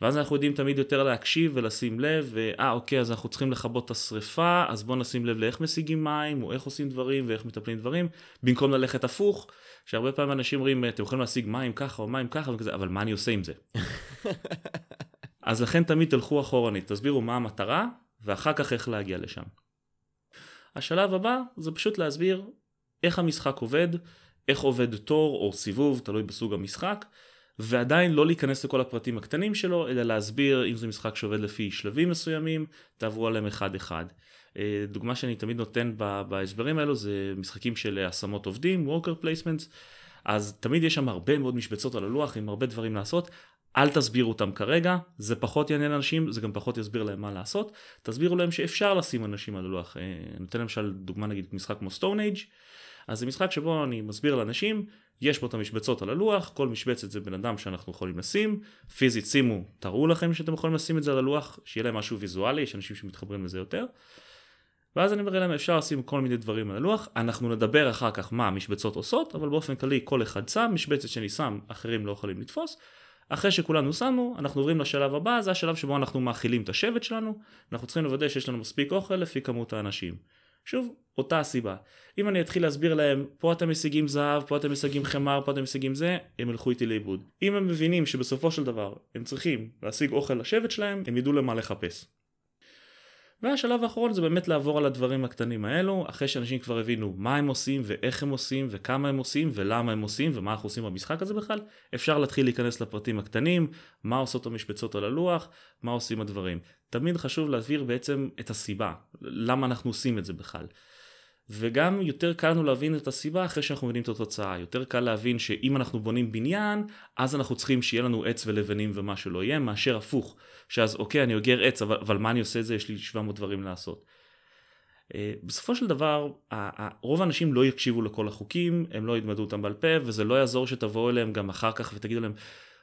ואז אנחנו יודעים תמיד יותר להקשיב ולשים לב, ואה אוקיי אז אנחנו צריכים לכבות את השריפה, אז בואו נשים לב לאיך משיגים מים, או איך עושים דברים ואיך מטפלים דברים, במקום ללכת הפוך, שהרבה פעמים אנשים אומרים אתם יכולים להשיג מים ככה או מים ככה וכזה, אבל מה אני עושה עם זה? אז לכן תמיד תלכו אחורנית, תסבירו מה המטרה, ואחר כך איך להגיע לשם. השלב הבא זה פשוט להסביר איך המשחק עובד, איך עובד תור או סיבוב, תלוי בסוג המשחק, ועדיין לא להיכנס לכל הפרטים הקטנים שלו, אלא להסביר אם זה משחק שעובד לפי שלבים מסוימים, תעברו עליהם אחד אחד. אה, דוגמה שאני תמיד נותן בהסברים האלו זה משחקים של השמות עובדים, worker placements. אז תמיד יש שם הרבה מאוד משבצות על הלוח עם הרבה דברים לעשות. אל תסבירו אותם כרגע, זה פחות יעניין אנשים, זה גם פחות יסביר להם מה לעשות. תסבירו להם שאפשר לשים אנשים על הלוח. אה, אני נותן למשל דוגמה נגיד משחק כמו סטון אייג', אז זה משחק שבו אני מסביר לאנשים, יש בו את המשבצות על הלוח, כל משבצת זה בן אדם שאנחנו יכולים לשים, פיזית שימו, תראו לכם שאתם יכולים לשים את זה על הלוח, שיהיה להם משהו ויזואלי, יש אנשים שמתחברים לזה יותר. ואז אני מראה להם אפשר לשים כל מיני דברים על הלוח, אנחנו נדבר אחר כך מה המשבצות עושות, אבל באופן כללי כל אחד שם, משבצת שאני שם אחרים לא יכולים לתפוס. אחרי שכולנו שמנו, אנחנו עוברים לשלב הבא, זה השלב שבו אנחנו מאכילים את השבט שלנו, אנחנו צריכים לוודא שיש לנו מספיק אוכל לפי כמות האנשים. שוב, אותה הסיבה. אם אני אתחיל להסביר להם, פה אתם משיגים זהב, פה אתם משיגים חמר, פה אתם משיגים זה, הם ילכו איתי לאיבוד. אם הם מבינים שבסופו של דבר הם צריכים להשיג אוכל לשבט שלהם, הם ידעו למה לחפש. והשלב האחרון זה באמת לעבור על הדברים הקטנים האלו, אחרי שאנשים כבר הבינו מה הם עושים ואיך הם עושים וכמה הם עושים ולמה הם עושים ומה אנחנו עושים במשחק הזה בכלל, אפשר להתחיל להיכנס לפרטים הקטנים, מה עושות המשבצות על הלוח, מה עושים הדברים. תמיד חשוב להסביר בעצם את הסיבה, למה אנחנו עושים את זה בכלל. וגם יותר קל לנו להבין את הסיבה אחרי שאנחנו מבינים את התוצאה. יותר קל להבין שאם אנחנו בונים בניין, אז אנחנו צריכים שיהיה לנו עץ ולבנים ומה שלא יהיה, מאשר הפוך. שאז אוקיי, אני אוגר עץ, אבל, אבל מה אני עושה את זה? יש לי 700 דברים לעשות. Uh, בסופו של דבר, רוב האנשים לא יקשיבו לכל החוקים, הם לא ילמדו אותם בעל פה, וזה לא יעזור שתבואו אליהם גם אחר כך ותגידו להם,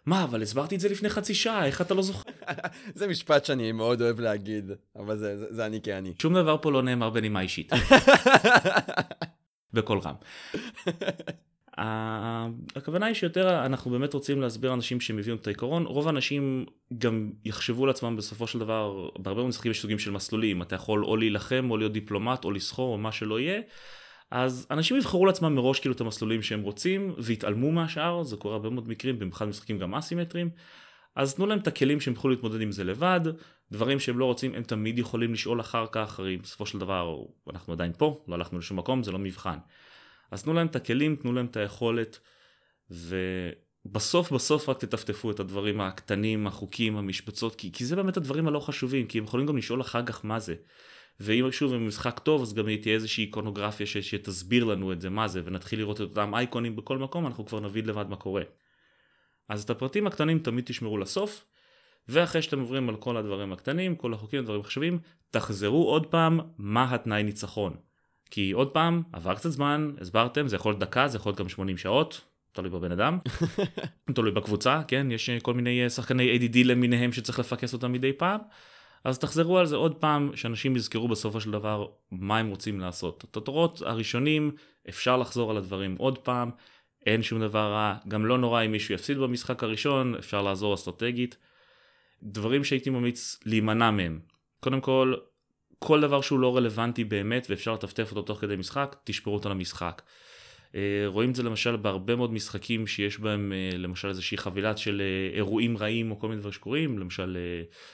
מה, אבל הסברתי את זה לפני חצי שעה, איך אתה לא זוכר? זה משפט שאני מאוד אוהב להגיד, אבל זה, זה, זה אני כאני. שום דבר פה לא נאמר בנימה אישית. בקול רם. הכוונה היא שיותר אנחנו באמת רוצים להסביר אנשים שמביאים את העיקרון, רוב האנשים גם יחשבו לעצמם בסופו של דבר, בהרבה מאוד משחקים יש סוגים של מסלולים, אתה יכול או להילחם או להיות דיפלומט או לסחור או מה שלא יהיה, אז אנשים יבחרו לעצמם מראש כאילו את המסלולים שהם רוצים ויתעלמו מהשאר, זה קורה הרבה מאוד מקרים, במיוחד משחקים גם אסימטריים. אז תנו להם את הכלים שהם יוכלו להתמודד עם זה לבד, דברים שהם לא רוצים הם תמיד יכולים לשאול אחר כך, הרי בסופו של דבר אנחנו עדיין פה, לא הלכנו לשום מקום, זה לא מבחן. אז תנו להם את הכלים, תנו להם את היכולת, ובסוף בסוף רק תטפטפו את הדברים הקטנים, החוקים, המשבצות, כי, כי זה באמת הדברים הלא חשובים, כי הם יכולים גם לשאול אחר כך מה זה. ואם שוב אם משחק טוב אז גם תהיה איזושהי איקונוגרפיה ש, שתסביר לנו את זה. מה זה? ונתחיל לראות את אותם אייקונים בכל מקום אנחנו כבר נבין לבד מה קורה. אז את הפרטים הקטנים תמיד תשמרו לסוף ואחרי שאתם עוברים על כל הדברים הקטנים כל החוקים הדברים החשובים תחזרו עוד פעם מה התנאי ניצחון. כי עוד פעם עבר קצת זמן הסברתם זה יכול להיות דקה זה יכול להיות גם 80 שעות תלוי בבן אדם, תלוי בקבוצה, כן, יש כל מיני שחקני ADD למיניהם שצריך לפקס אותם מדי פעם, אז תחזרו על זה עוד פעם, שאנשים יזכרו בסופו של דבר מה הם רוצים לעשות. את התורות הראשונים, אפשר לחזור על הדברים עוד פעם, אין שום דבר רע, גם לא נורא אם מישהו יפסיד במשחק הראשון, אפשר לעזור אסטרטגית. דברים שהייתי ממליץ להימנע מהם. קודם כל, כל דבר שהוא לא רלוונטי באמת ואפשר לטפטף אותו תוך כדי משחק, תשפרו אותו למשחק. אה, רואים את זה למשל בהרבה מאוד משחקים שיש בהם אה, למשל איזושהי חבילת של אה, אירועים רעים או כל מיני דברים שקורים, למשל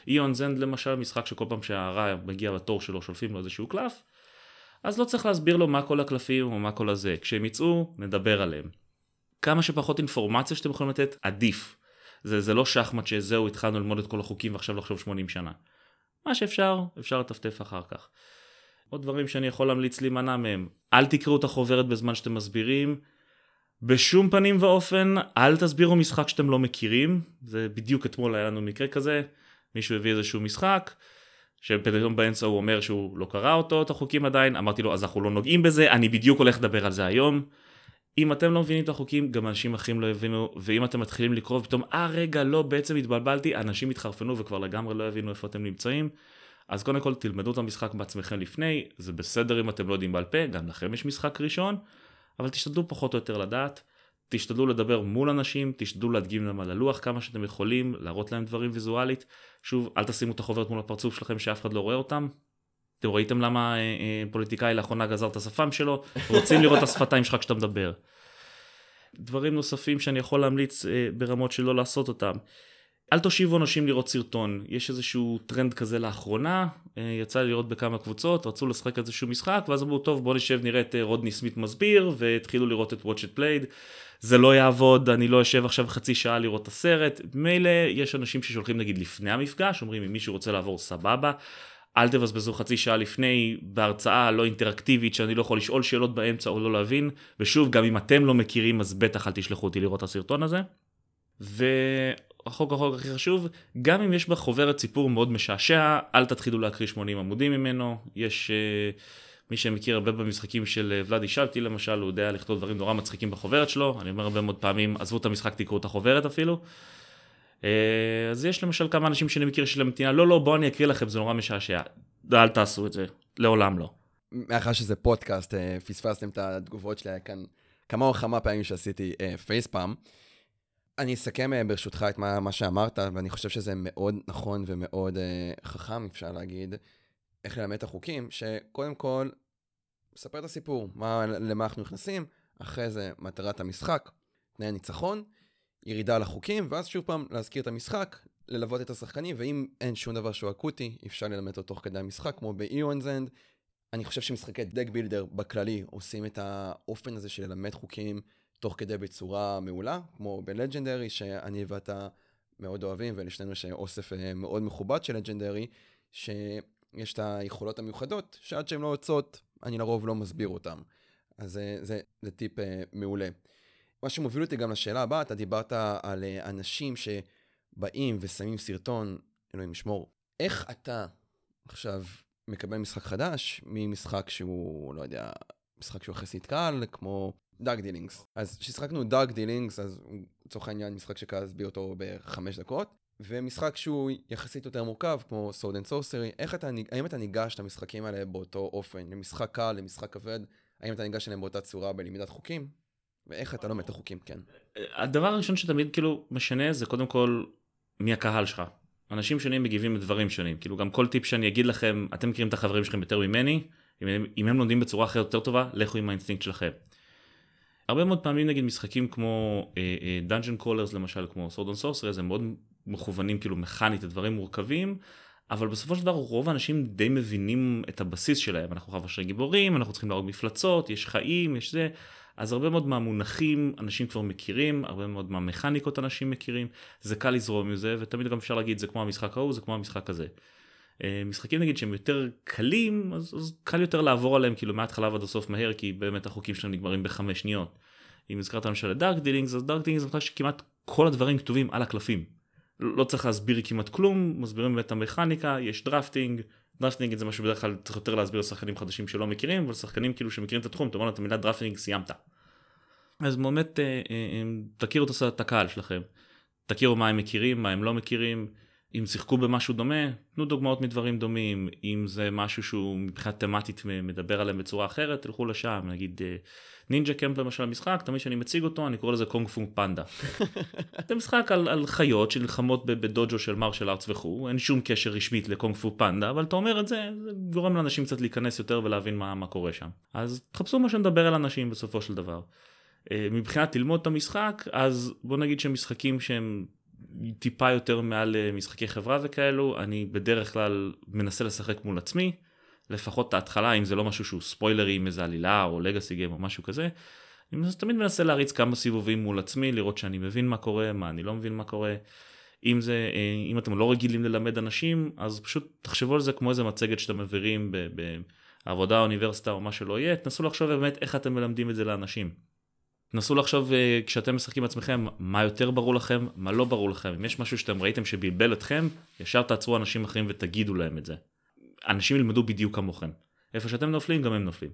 איון זנד למשל, משחק שכל פעם שהרע מגיע לתור שלו שולפים לו איזשהו קלף, אז לא צריך להסביר לו מה כל הקלפים או מה כל הזה, כשהם יצאו נדבר עליהם. כמה שפחות אינפורמציה שאתם יכולים לתת עדיף. זה, זה לא שחמט שזהו התחלנו ללמוד את כל החוקים ועכשיו לחשוב 80 שנה. מה שאפשר, אפשר לטפטף אחר כך. עוד דברים שאני יכול להמליץ להימנע מהם. אל תקראו את החוברת בזמן שאתם מסבירים. בשום פנים ואופן אל תסבירו משחק שאתם לא מכירים. זה בדיוק אתמול היה לנו מקרה כזה. מישהו הביא איזשהו משחק. שפתאום באמצע הוא אומר שהוא לא קרא אותו, את החוקים עדיין, אמרתי לו אז אנחנו לא נוגעים בזה, אני בדיוק הולך לדבר על זה היום. אם אתם לא מבינים את החוקים, גם אנשים אחרים לא יבינו, ואם אתם מתחילים לקרוא ופתאום, אה רגע, לא, בעצם התבלבלתי, אנשים יתחרפנו וכבר לגמרי לא יבינו איפה אתם נמצאים. אז קודם כל תלמדו את המשחק בעצמכם לפני, זה בסדר אם אתם לא יודעים בעל פה, גם לכם יש משחק ראשון, אבל תשתדלו פחות או יותר לדעת, תשתדלו לדבר מול אנשים, תשתדלו להדגים להם על הלוח כמה שאתם יכולים, להראות להם דברים ויזואלית, שוב, אל תשימו את החוברת מול הפרצוף שלכם שאף אחד לא רואה אותם. אתם ראיתם למה אה, אה, פוליטיקאי לאחרונה גזר את השפם שלו, רוצים לראות את השפתיים שלך כשאתה מדבר. דברים נוספים שאני יכול להמליץ אה, ברמות שלא לעשות אותם. אל תושיבו אנשים לראות סרטון, יש איזשהו טרנד כזה לאחרונה, אה, יצא לי לראות בכמה קבוצות, רצו לשחק איזשהו משחק, ואז אמרו טוב בוא נשב נראה את אה, רודני סמית מסביר, והתחילו לראות את Watch It Played, זה לא יעבוד, אני לא אשב עכשיו חצי שעה לראות את הסרט, מילא יש אנשים ששולחים נגיד לפני המפגש, אומרים אם מישהו רוצה לעבור סבבה, אל תבזבזו חצי שעה לפני בהרצאה לא אינטראקטיבית שאני לא יכול לשאול שאלות באמצע או לא להבין, ושוב, גם אם אתם לא מכירים אז בטח אל תשלחו אותי לראות את הסרטון הזה. והחוק החוק הכי חשוב, גם אם יש בחוברת סיפור מאוד משעשע, אל תתחילו להקריא 80 עמודים ממנו, יש... Uh, מי שמכיר הרבה במשחקים של אה, ולאדי שבתי למשל, הוא יודע לכתוב דברים נורא מצחיקים בחוברת שלו, אני אומר הרבה מאוד פעמים, עזבו את המשחק, תקראו את החוברת אפילו. אה, אז יש למשל כמה אנשים שאני מכיר של המדינה, לא, לא, בואו אני אקריא לכם, זה נורא משעשע. אל תעשו את זה, לעולם לא. מאחר שזה פודקאסט, אה, פספסתם את התגובות שלי כאן כמה או כמה פעמים שעשיתי פייספאם. אני אסכם ברשותך את מה, מה שאמרת, ואני חושב שזה מאוד נכון ומאוד חכם, אפשר להגיד, איך ללמד את החוקים, שקודם כל מספר את הסיפור, מה, למה אנחנו נכנסים, אחרי זה מטרת המשחק, תנאי הניצחון, ירידה לחוקים, ואז שוב פעם להזכיר את המשחק, ללוות את השחקנים, ואם אין שום דבר שהוא אקוטי, אפשר ללמד אותו תוך כדי המשחק, כמו ב-Eon's. אני חושב שמשחקי דק בילדר בכללי עושים את האופן הזה של ללמד חוקים תוך כדי בצורה מעולה, כמו בלג'נדרי, שאני ואתה מאוד אוהבים, ולשנינו יש אוסף אה, מאוד מכובד של לג'נדרי, שיש את היכולות המיוחדות, שעד שהן לא יוצאות, אני לרוב לא מסביר אותם. אז זה, זה, זה טיפ אה, מעולה. מה שמוביל אותי גם לשאלה הבאה, אתה דיברת על אנשים שבאים ושמים סרטון, אלוהים ישמור, איך אתה עכשיו מקבל משחק חדש ממשחק שהוא, לא יודע, משחק שהוא יחסית קל, כמו Dark Dealings. אז כששחקנו Dark Dealings, אז לצורך העניין משחק שקל להסביר אותו בחמש דקות, ומשחק שהוא יחסית יותר מורכב, כמו Sword and Sorcery, האם אתה ניגש למשחקים האלה באותו אופן, למשחק קל, למשחק כבד, האם אתה ניגש אליהם באותה צורה בלמידת חוקים? ואיך אתה לומד את החוקים, כן. הדבר הראשון שתמיד כאילו משנה זה קודם כל מי הקהל שלך. אנשים שונים מגיבים לדברים שונים, כאילו גם כל טיפ שאני אגיד לכם, אתם מכירים את החברים שלכם יותר ממני, אם הם, אם הם לומדים בצורה אחרת יותר טובה, לכו עם האינסטינקט שלכם. הרבה מאוד פעמים נגיד משחקים כמו dungeon אה, crawlers למשל, כמו Sword and Sorcery, זה מאוד מכוונים כאילו מכנית לדברים מורכבים, אבל בסופו של דבר רוב האנשים די מבינים את הבסיס שלהם, אנחנו חבשי גיבורים, אנחנו צריכים להרוג מפלצות, יש חיים, יש זה, אז הרבה מאוד מהמונחים אנשים כבר מכירים, הרבה מאוד מהמכניקות אנשים מכירים, זה קל לזרום עם זה, ותמיד גם אפשר להגיד זה כמו המשחק ההוא, זה כמו המשחק הזה. אה, משחקים נגיד שהם יותר קלים, אז, אז קל יותר לעבור עליהם כאילו מההתחלה ועד הסוף מהר, כי באמת החוקים שלהם נגמרים בחמש שניות. אם הזכרת למשל את Dark Dealings, אז Dark Dealings זה שכמעט כל הדברים כתובים על הקלפים. לא צריך להסביר כמעט כלום, מסבירים את המכניקה, יש drafting, drafting זה משהו בדרך כלל צריך יותר להסביר לשחקנים חדשים שלא מכירים, אבל שחקנים כאילו שמכירים את התחום, אתה אומר את המילה drafting סיימת. אז באמת אה, אה, תכירו את הקהל שלכם, תכירו מה הם מכירים, מה הם לא מכירים, אם שיחקו במשהו דומה, תנו דוגמאות מדברים דומים, אם זה משהו שהוא מבחינת תמטית מדבר עליהם בצורה אחרת, תלכו לשם, נגיד נינג'ה קמפ למשל משחק, תמיד כשאני מציג אותו אני קורא לזה קונג פונג פנדה. זה משחק על, על חיות שנלחמות בדוג'ו של מרשל ארץ וכו', אין שום קשר רשמית לקונג פונג פנדה, אבל אתה אומר את זה, זה גורם לאנשים קצת להיכנס יותר ולהבין מה, מה קורה שם. אז תחפשו מה שמדבר על אנשים בסופו של דבר. אה, מבחינת ללמוד את המשחק, אז בוא נגיד שמשחקים שהם טיפה יותר מעל אה, משחקי חברה וכאלו, אני בדרך כלל מנסה לשחק מול עצמי. לפחות את ההתחלה, אם זה לא משהו שהוא ספוילרי עם איזה עלילה או לגאסי גיים או משהו כזה. אני תמיד מנסה להריץ כמה סיבובים מול עצמי, לראות שאני מבין מה קורה, מה אני לא מבין מה קורה. אם זה, אה, אם אתם לא רגילים ללמד אנשים, אז פשוט תחשבו על זה כמו איזה מצגת שאתם מעבירים בעבודה, אוניברסיטה או מה שלא יהיה, תנסו לחשוב באמת איך אתם מלמדים את זה לאנשים. תנסו לחשוב אה, כשאתם משחקים עצמכם מה יותר ברור לכם, מה לא ברור לכם. אם יש משהו שאתם ראיתם שבלבל אתכם, ישר תעצרו אנשים אחרים ותגידו להם את זה. אנשים ילמדו בדיוק כמוכם. איפה שאתם נופלים, גם הם נופלים.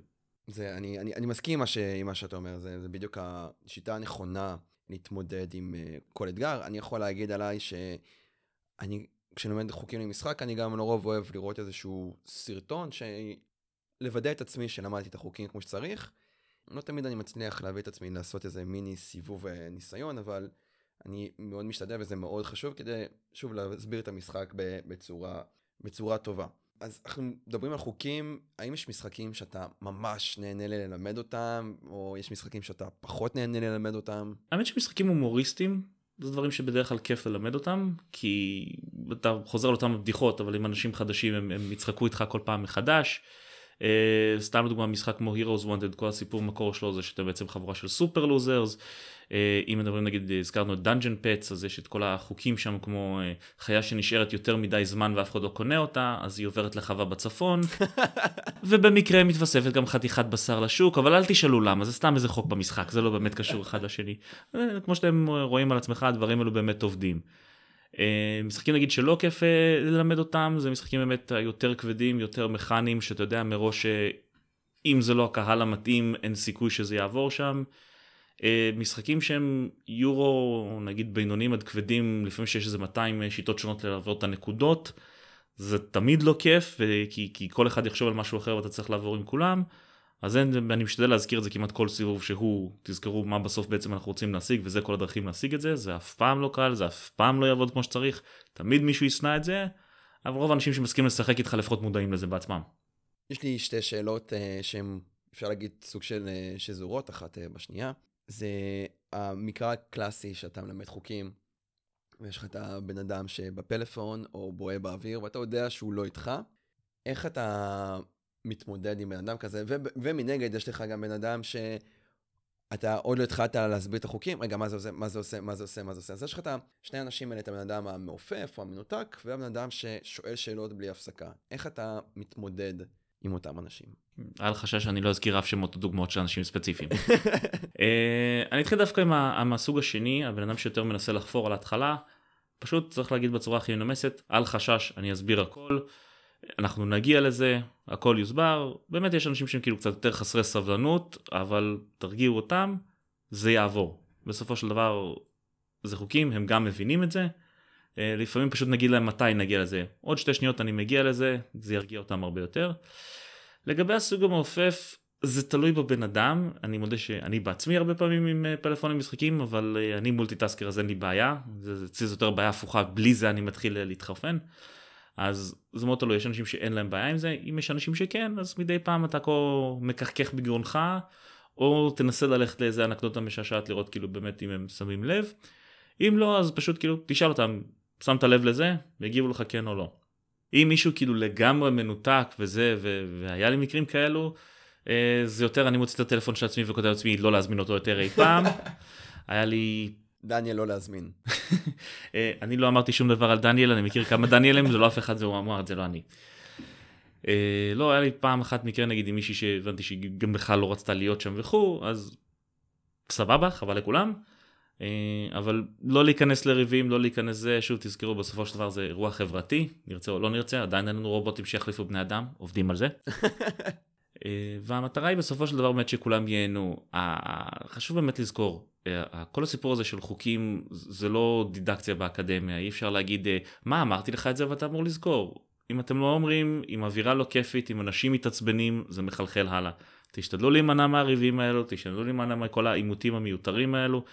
זה, אני, אני, אני מסכים עם מה, ש, עם מה שאתה אומר, זה, זה בדיוק השיטה הנכונה להתמודד עם uh, כל אתגר. אני יכול להגיד עליי שאני, כשאני לומד חוקים למשחק, אני גם לרוב אוהב לראות איזשהו סרטון, לוודא את עצמי שלמדתי את החוקים כמו שצריך. לא תמיד אני מצליח להביא את עצמי לעשות איזה מיני סיבוב אה, ניסיון, אבל אני מאוד משתדל וזה מאוד חשוב כדי, שוב, להסביר את המשחק בצורה, בצורה טובה. אז אנחנו מדברים על חוקים, האם יש משחקים שאתה ממש נהנה ללמד אותם, או יש משחקים שאתה פחות נהנה ללמד אותם? האמת שמשחקים הומוריסטיים, זה דברים שבדרך כלל כיף ללמד אותם, כי אתה חוזר על אותם בדיחות, אבל עם אנשים חדשים הם, הם יצחקו איתך כל פעם מחדש. אה, סתם לדוגמה משחק כמו Heroes Wanted, כל הסיפור מקור שלו זה שאתם בעצם חבורה של סופר לוזרס. אה, אם מדברים נגיד, הזכרנו את דאנג'ן פטס, אז יש את כל החוקים שם כמו אה, חיה שנשארת יותר מדי זמן ואף אחד לא קונה אותה, אז היא עוברת לחווה בצפון. ובמקרה מתווספת גם חתיכת בשר לשוק, אבל אל תשאלו למה, זה סתם איזה חוק במשחק, זה לא באמת קשור אחד לשני. אה, כמו שאתם רואים על עצמך, הדברים האלו באמת עובדים. אה, משחקים נגיד שלא כיף אה, ללמד אותם, זה משחקים באמת יותר כבדים, יותר מכניים, שאתה יודע מראש שאם זה לא הקהל המתאים, אין סיכוי שזה יעבור שם. אה, משחקים שהם יורו נגיד בינוניים עד כבדים לפעמים שיש איזה 200 שיטות שונות לעבור את הנקודות זה תמיד לא כיף כי, כי כל אחד יחשוב על משהו אחר ואתה צריך לעבור עם כולם אז אין, אני משתדל להזכיר את זה כמעט כל סיבוב שהוא תזכרו מה בסוף בעצם אנחנו רוצים להשיג וזה כל הדרכים להשיג את זה זה אף פעם לא קל זה אף פעם לא יעבוד כמו שצריך תמיד מישהו ישנא את זה אבל רוב האנשים שמסכימים לשחק איתך לפחות מודעים לזה בעצמם. יש לי שתי שאלות uh, שהן אפשר להגיד סוג של uh, שזורות אחת uh, בשנייה. זה המקרא הקלאסי שאתה מלמד חוקים, ויש לך את הבן אדם שבפלאפון או בוהה באוויר, ואתה יודע שהוא לא איתך. איך אתה מתמודד עם בן אדם כזה? ו- ומנגד יש לך גם בן אדם שאתה עוד לא התחלת להסביר את החוקים, רגע, מה זה עושה, מה זה עושה, מה זה עושה, מה זה עושה. אז יש לך את שני האנשים האלה, את הבן אדם המעופף או המנותק, והבן אדם ששואל שאלות בלי הפסקה. איך אתה מתמודד עם אותם אנשים. היה לך חשש שאני לא אזכיר אף שמות או דוגמאות של אנשים ספציפיים. אה, אני אתחיל דווקא עם הסוג השני, הבן אדם שיותר מנסה לחפור על ההתחלה. פשוט צריך להגיד בצורה הכי מנומסת, אל חשש, אני אסביר הכל. אנחנו נגיע לזה, הכל יוסבר. באמת יש אנשים שהם כאילו קצת יותר חסרי סבלנות, אבל תרגיעו אותם, זה יעבור. בסופו של דבר זה חוקים, הם גם מבינים את זה. אה, לפעמים פשוט נגיד להם מתי נגיע לזה. עוד שתי שניות אני מגיע לזה, זה ירגיע אותם הרבה יותר. לגבי הסוג המעופף, זה תלוי בבן אדם, אני מודה שאני בעצמי הרבה פעמים עם אה, פלאפונים משחקים, אבל אה, אני מולטיטאסקר אז אין לי בעיה, זה אצלי יותר בעיה הפוכה, בלי זה אני מתחיל להתחרפן. אז זה מאוד תלוי, יש אנשים שאין להם בעיה עם זה, אם יש אנשים שכן, אז מדי פעם אתה כה מקחקח בגרונך, או תנסה ללכת לאיזה אנקדוטה משעשעת לראות כאילו באמת אם הם שמים לב. אם לא, אז פשוט כאילו תשאל אותם, שמת לב לזה? והגיבו לך כן או לא. אם מישהו כאילו לגמרי מנותק וזה, ו- והיה לי מקרים כאלו, אה, זה יותר אני מוציא את הטלפון של עצמי וכותב לעצמי לא להזמין אותו יותר אי פעם. היה לי... דניאל לא להזמין. אה, אני לא אמרתי שום דבר על דניאל, אני מכיר כמה דניאלים, זה לא אף אחד, זה הוא אמר, זה לא אני. אה, לא, היה לי פעם אחת מקרה נגיד עם מישהי שהבנתי שהיא גם בכלל לא רצתה להיות שם וכו', אז סבבה, חבל לכולם. אה, אבל לא להיכנס לריבים, לא להיכנס זה, שוב תזכרו בסופו של דבר זה אירוע חברתי, נרצה או לא נרצה, עדיין אין לנו רובוטים שיחליפו בני אדם, עובדים על זה. אה, והמטרה היא בסופו של דבר באמת שכולם ייהנו. חשוב באמת לזכור, אה, כל הסיפור הזה של חוקים זה לא דידקציה באקדמיה, אי אפשר להגיד מה אמרתי לך את זה ואתה אמור לזכור. אם אתם לא אומרים, אם אווירה לא כיפית, אם אנשים מתעצבנים, זה מחלחל הלאה. תשתדלו להימנע מהריבים האלו, תשתדלו להימנע מכל העימותים המיותרים האלו.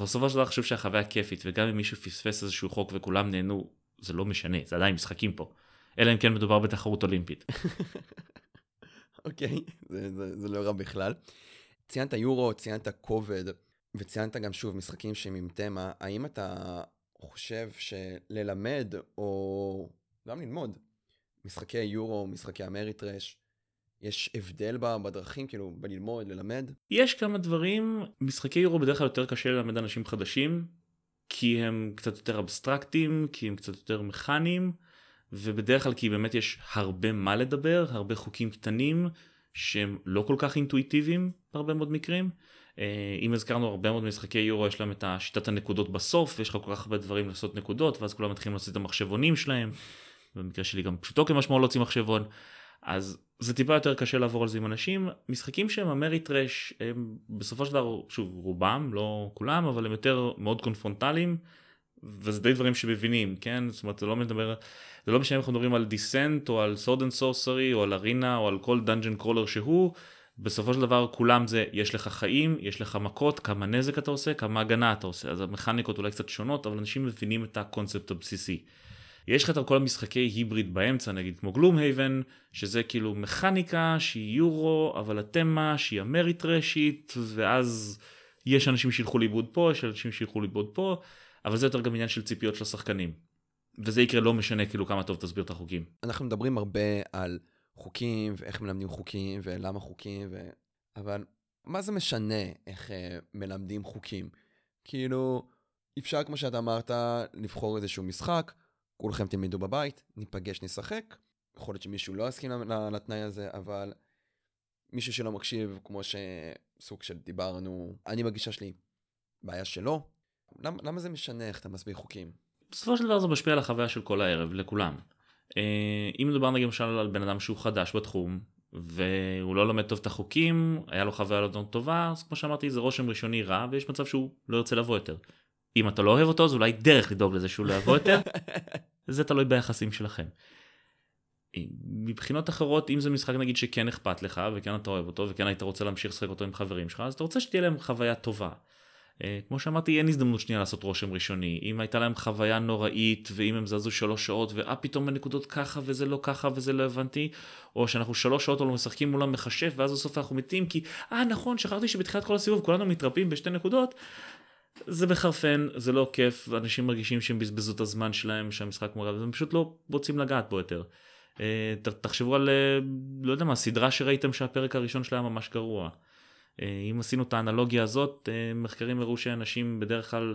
בסופו של דבר חושב שהחוויה כיפית וגם אם מישהו פספס איזשהו חוק וכולם נהנו זה לא משנה זה עדיין משחקים פה אלא אם כן מדובר בתחרות אולימפית. אוקיי זה, זה, זה לא רע בכלל. ציינת יורו ציינת כובד וציינת גם שוב משחקים שהם עם תמה האם אתה חושב שללמד או גם ללמוד משחקי יורו משחקי אמריטרש יש הבדל בדרכים, כאילו, בללמוד, ללמד? יש כמה דברים. משחקי יורו בדרך כלל יותר קשה ללמד אנשים חדשים, כי הם קצת יותר אבסטרקטיים, כי הם קצת יותר מכניים, ובדרך כלל כי באמת יש הרבה מה לדבר, הרבה חוקים קטנים, שהם לא כל כך אינטואיטיביים בהרבה מאוד מקרים. אה, אם הזכרנו הרבה מאוד משחקי יורו יש להם את השיטת הנקודות בסוף ויש לך כל כך הרבה דברים לעשות נקודות ואז כולם מתחילים לעשות את המחשבונים שלהם. במקרה שלי גם פשוטו כמשמעו להוציא מחשבון. אז זה טיפה יותר קשה לעבור על זה עם אנשים. משחקים שהם אמריטרש הם בסופו של דבר, שוב, רובם, לא כולם, אבל הם יותר מאוד קונפרונטליים, וזה די דברים שמבינים, כן? זאת אומרת, זה לא מדבר, זה לא משנה אם אנחנו מדברים על Descent, או על Sword and Sorcery, או על Arena, או על כל dungeon crawler שהוא, בסופו של דבר כולם זה, יש לך חיים, יש לך מכות, כמה נזק אתה עושה, כמה הגנה אתה עושה. אז המכניקות אולי קצת שונות, אבל אנשים מבינים את הקונספט הבסיסי. יש לך את כל המשחקי hybrid באמצע נגיד כמו Gloomhaven שזה כאילו מכניקה שהיא יורו אבל התמה שהיא אמריטרשית ואז יש אנשים שילכו לאיבוד פה יש אנשים שילכו לאיבוד פה אבל זה יותר גם עניין של ציפיות של השחקנים. וזה יקרה לא משנה כאילו כמה טוב תסביר את החוקים. אנחנו מדברים הרבה על חוקים ואיך מלמדים חוקים ולמה חוקים, ו... אבל מה זה משנה איך uh, מלמדים חוקים? כאילו, אפשר, כמו שאתה אמרת, לבחור איזשהו משחק, כולכם תלמדו בבית, ניפגש, נשחק. יכול להיות שמישהו לא יסכים לתנאי הזה, אבל מישהו שלא מקשיב, כמו שסוג של דיברנו, אני בגישה שלי, בעיה שלו. למ, למה זה משנה איך אתה מסביר חוקים? בסופו של דבר זה משפיע על החוויה של כל הערב, לכולם. אה, אם מדובר נגיד למשל על בן אדם שהוא חדש בתחום, והוא לא לומד טוב את החוקים, היה לו חוויה לא טובה, אז כמו שאמרתי זה רושם ראשוני רע, ויש מצב שהוא לא ירצה לבוא יותר. אם אתה לא אוהב אותו, אז אולי דרך לדאוג לזה שהוא לא יבוא יותר, זה תלוי ביחסים שלכם. מבחינות אחרות, אם זה משחק נגיד שכן אכפת לך, וכן אתה אוהב אותו, וכן היית רוצה להמשיך לשחק אותו עם חברים שלך, אז אתה רוצה שתהיה להם חוויה טובה. אה, כמו שאמרתי, אין הזדמנות שנייה לעשות רושם ראשוני. אם הייתה להם חוויה נוראית, ואם הם זזו שלוש שעות, ואה פתאום הנקודות ככה, וזה לא ככה, וזה לא הבנתי, או שאנחנו שלוש שעות לא משחקים מול המכשף, ואז בסוף אנחנו מתים, כי, אה נכון, שכחתי שבתחילת כל הסיבוב כולנו מתרפים בשתי נקודות, זה מחרפן, זה לא כיף, אנשים מרגישים שהם בזבזו את הזמן שלהם, שהמשחק מורד, והם פשוט לא רוצים לגעת בו יותר. אה, תחשבו על, אה, לא יודע מה, סדרה שראיתם שהפרק הראשון שלה היה ממש גרוע. אה, אם עשינו את האנלוגיה הזאת, מחקרים הראו שאנשים בדרך כלל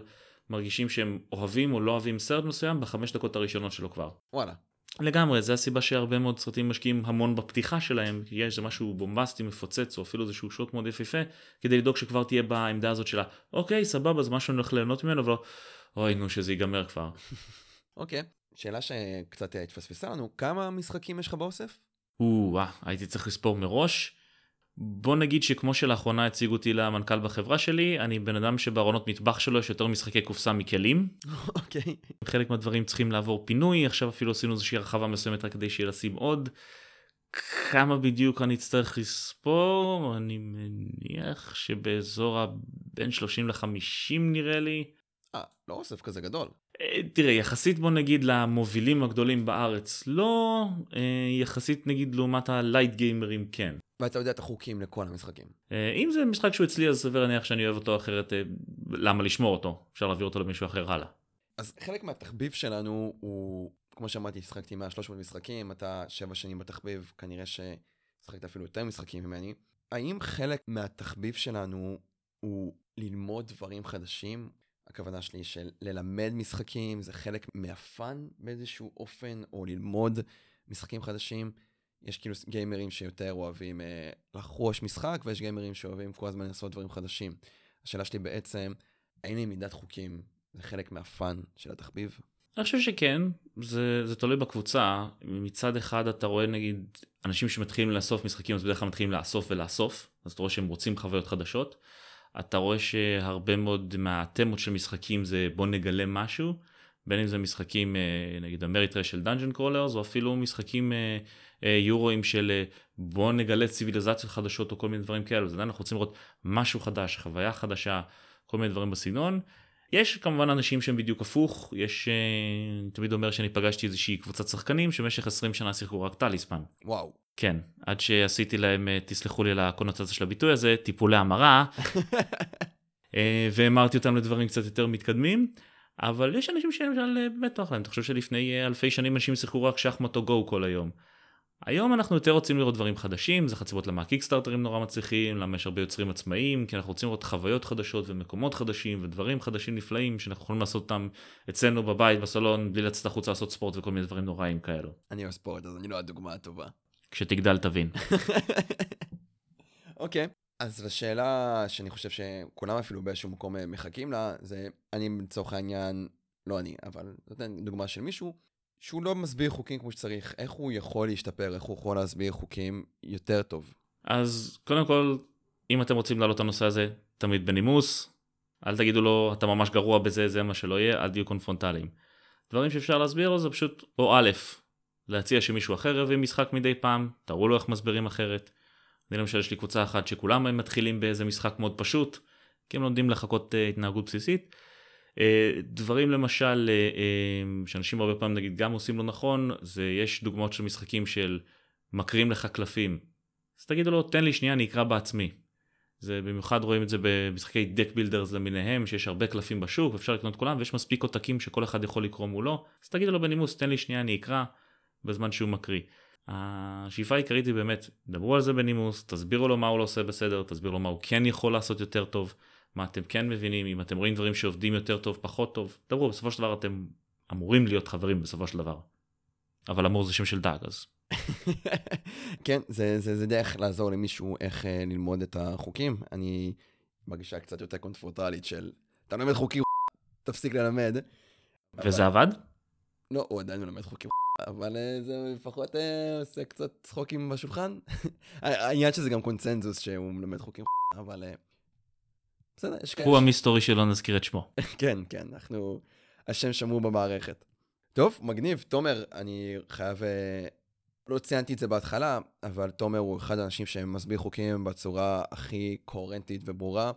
מרגישים שהם אוהבים או לא אוהבים סרט מסוים בחמש דקות הראשונות שלו כבר. וואלה. לגמרי, זה הסיבה שהרבה מאוד סרטים משקיעים המון בפתיחה שלהם, כי יש איזה משהו בומבסטי מפוצץ או אפילו איזשהו שוט מאוד יפיפה, כדי לדאוג שכבר תהיה בעמדה הזאת שלה, אוקיי, סבבה, זה משהו אני הולך ליהנות ממנו, אבל אוי נו שזה ייגמר כבר. אוקיי, שאלה שקצת התפספסה לנו, כמה משחקים יש לך באוסף? או הייתי צריך לספור מראש. בוא נגיד שכמו שלאחרונה הציגו אותי למנכ"ל בחברה שלי, אני בן אדם שבארונות מטבח שלו יש יותר משחקי קופסה מכלים. אוקיי. Okay. חלק מהדברים צריכים לעבור פינוי, עכשיו אפילו עשינו איזושהי הרחבה מסוימת רק כדי שיהיה לשים עוד. כמה בדיוק אני אצטרך לספור? אני מניח שבאזור הבין 30 ל-50 נראה לי. אה, לא אוסף כזה גדול. אה, תראה, יחסית בוא נגיד למובילים הגדולים בארץ, לא, אה, יחסית נגיד לעומת הלייט גיימרים כן. ואתה יודע את החוקים לכל המשחקים. אה, אם זה משחק שהוא אצלי אז סביר להניח שאני אוהב אותו אחרת, למה לשמור אותו? אפשר להעביר אותו למישהו אחר הלאה. אז חלק מהתחביב שלנו הוא, כמו שאמרתי, שחקתי מעל 300 משחקים, אתה שבע שנים בתחביב, כנראה ששחקת אפילו יותר משחקים ממני. האם חלק מהתחביב שלנו הוא ללמוד דברים חדשים? הכוונה שלי של ללמד משחקים, זה חלק מהפאן באיזשהו אופן, או ללמוד משחקים חדשים. יש כאילו גיימרים שיותר אוהבים אה, לחרוש משחק, ויש גיימרים שאוהבים כל הזמן לעשות דברים חדשים. השאלה שלי בעצם, האם למידת חוקים זה חלק מהפאן של התחביב? אני חושב שכן, זה, זה תלוי בקבוצה. מצד אחד אתה רואה נגיד אנשים שמתחילים לאסוף משחקים, אז בדרך כלל מתחילים לאסוף ולאסוף, אז אתה רואה שהם רוצים חוויות חדשות. אתה רואה שהרבה מאוד מהתמות של משחקים זה בוא נגלה משהו, בין אם זה משחקים אה, נגיד ה Ameritrash של dungeon crawlers או אפילו משחקים אה, אה, יורואים של בוא נגלה ציוויליזציות חדשות או כל מיני דברים כאלו, אז עדיין אנחנו רוצים לראות משהו חדש, חוויה חדשה, כל מיני דברים בסגנון. יש כמובן אנשים שהם בדיוק הפוך, יש, אני תמיד אומר שאני פגשתי איזושהי קבוצת שחקנים שבמשך 20 שנה שיחקו רק טליסמן. וואו. כן, עד שעשיתי להם, אה, תסלחו לי על הקונוטציה של הביטוי הזה, טיפולי המרה, אה, והמרתי אותם לדברים קצת יותר מתקדמים, אבל יש אנשים שלמשל אה, באמת נוח להם, אתה חושב שלפני אלפי שנים אנשים שיחקו רק שחמט או גו כל היום. היום אנחנו יותר רוצים לראות דברים חדשים, זה חציבות למה הקיקסטארטרים נורא מצליחים, למה יש הרבה יוצרים עצמאיים, כי אנחנו רוצים לראות חוויות חדשות ומקומות חדשים ודברים חדשים נפלאים שאנחנו יכולים לעשות אותם אצלנו בבית, בסלון, בלי לצאת החוצה לעשות ספורט וכל מיני דברים נוראים כאלו. אני אוהב ספורט אז אני לא הדוגמה הטובה. כשתגדל תבין. אוקיי, okay. אז השאלה שאני חושב שכולם אפילו באיזשהו מקום אה, מחכים לה, זה אני לצורך העניין, לא אני, אבל זאת דוגמה של מישהו, שהוא לא מסביר חוקים כמו שצריך, איך הוא יכול להשתפר, איך הוא יכול להסביר חוקים יותר טוב. אז קודם כל, אם אתם רוצים להעלות את הנושא הזה, תמיד בנימוס, אל תגידו לו, אתה ממש גרוע בזה, זה מה שלא יהיה, אל תהיו קונפרונטליים. דברים שאפשר להסביר לו זה פשוט, או א', להציע שמישהו אחר יביא משחק מדי פעם, תראו לו איך מסבירים אחרת. אני למשל יש לי קבוצה אחת שכולם מתחילים באיזה משחק מאוד פשוט, כי הם לומדים לחקות אה, התנהגות בסיסית. אה, דברים למשל אה, שאנשים הרבה פעמים נגיד גם עושים לא נכון, זה יש דוגמאות של משחקים שמקריאים לך קלפים. אז תגידו לו תן לי שנייה אני אקרא בעצמי. זה במיוחד רואים את זה במשחקי deck builders למיניהם שיש הרבה קלפים בשוק אפשר לקנות כולם ויש מספיק עותקים שכל אחד יכול לקרוא מולו אז תגידו לו בנימוס תן לי שנייה אני אקרא בזמן שהוא מקריא. השאיפה העיקרית היא באמת, דברו על זה בנימוס, תסבירו לו מה הוא לא עושה בסדר, תסבירו לו מה הוא כן יכול לעשות יותר טוב, מה אתם כן מבינים, אם אתם רואים דברים שעובדים יותר טוב, פחות טוב, דברו, בסופו של דבר אתם אמורים להיות חברים בסופו של דבר. אבל אמור זה שם של דג, אז כן, זה, זה, זה דרך לעזור למישהו איך אה, ללמוד את החוקים. אני בגישה קצת יותר קונפורטלית של, אתה לומד חוקים, תפסיק ללמד. וזה עבד? לא, הוא עדיין מלמד חוקים, אבל אה, זה לפחות אה, עושה קצת צחוקים בשולחן. העניין שזה גם קונצנזוס שהוא מלמד חוקים, אבל אה, בסדר, יש כאלה. הוא המסתורי שלא נזכיר את שמו. כן, כן, אנחנו... השם שמור במערכת. טוב, מגניב. תומר, אני חייב... לא ציינתי את זה בהתחלה, אבל תומר הוא אחד האנשים שמסביר חוקים בצורה הכי קוהרנטית וברורה.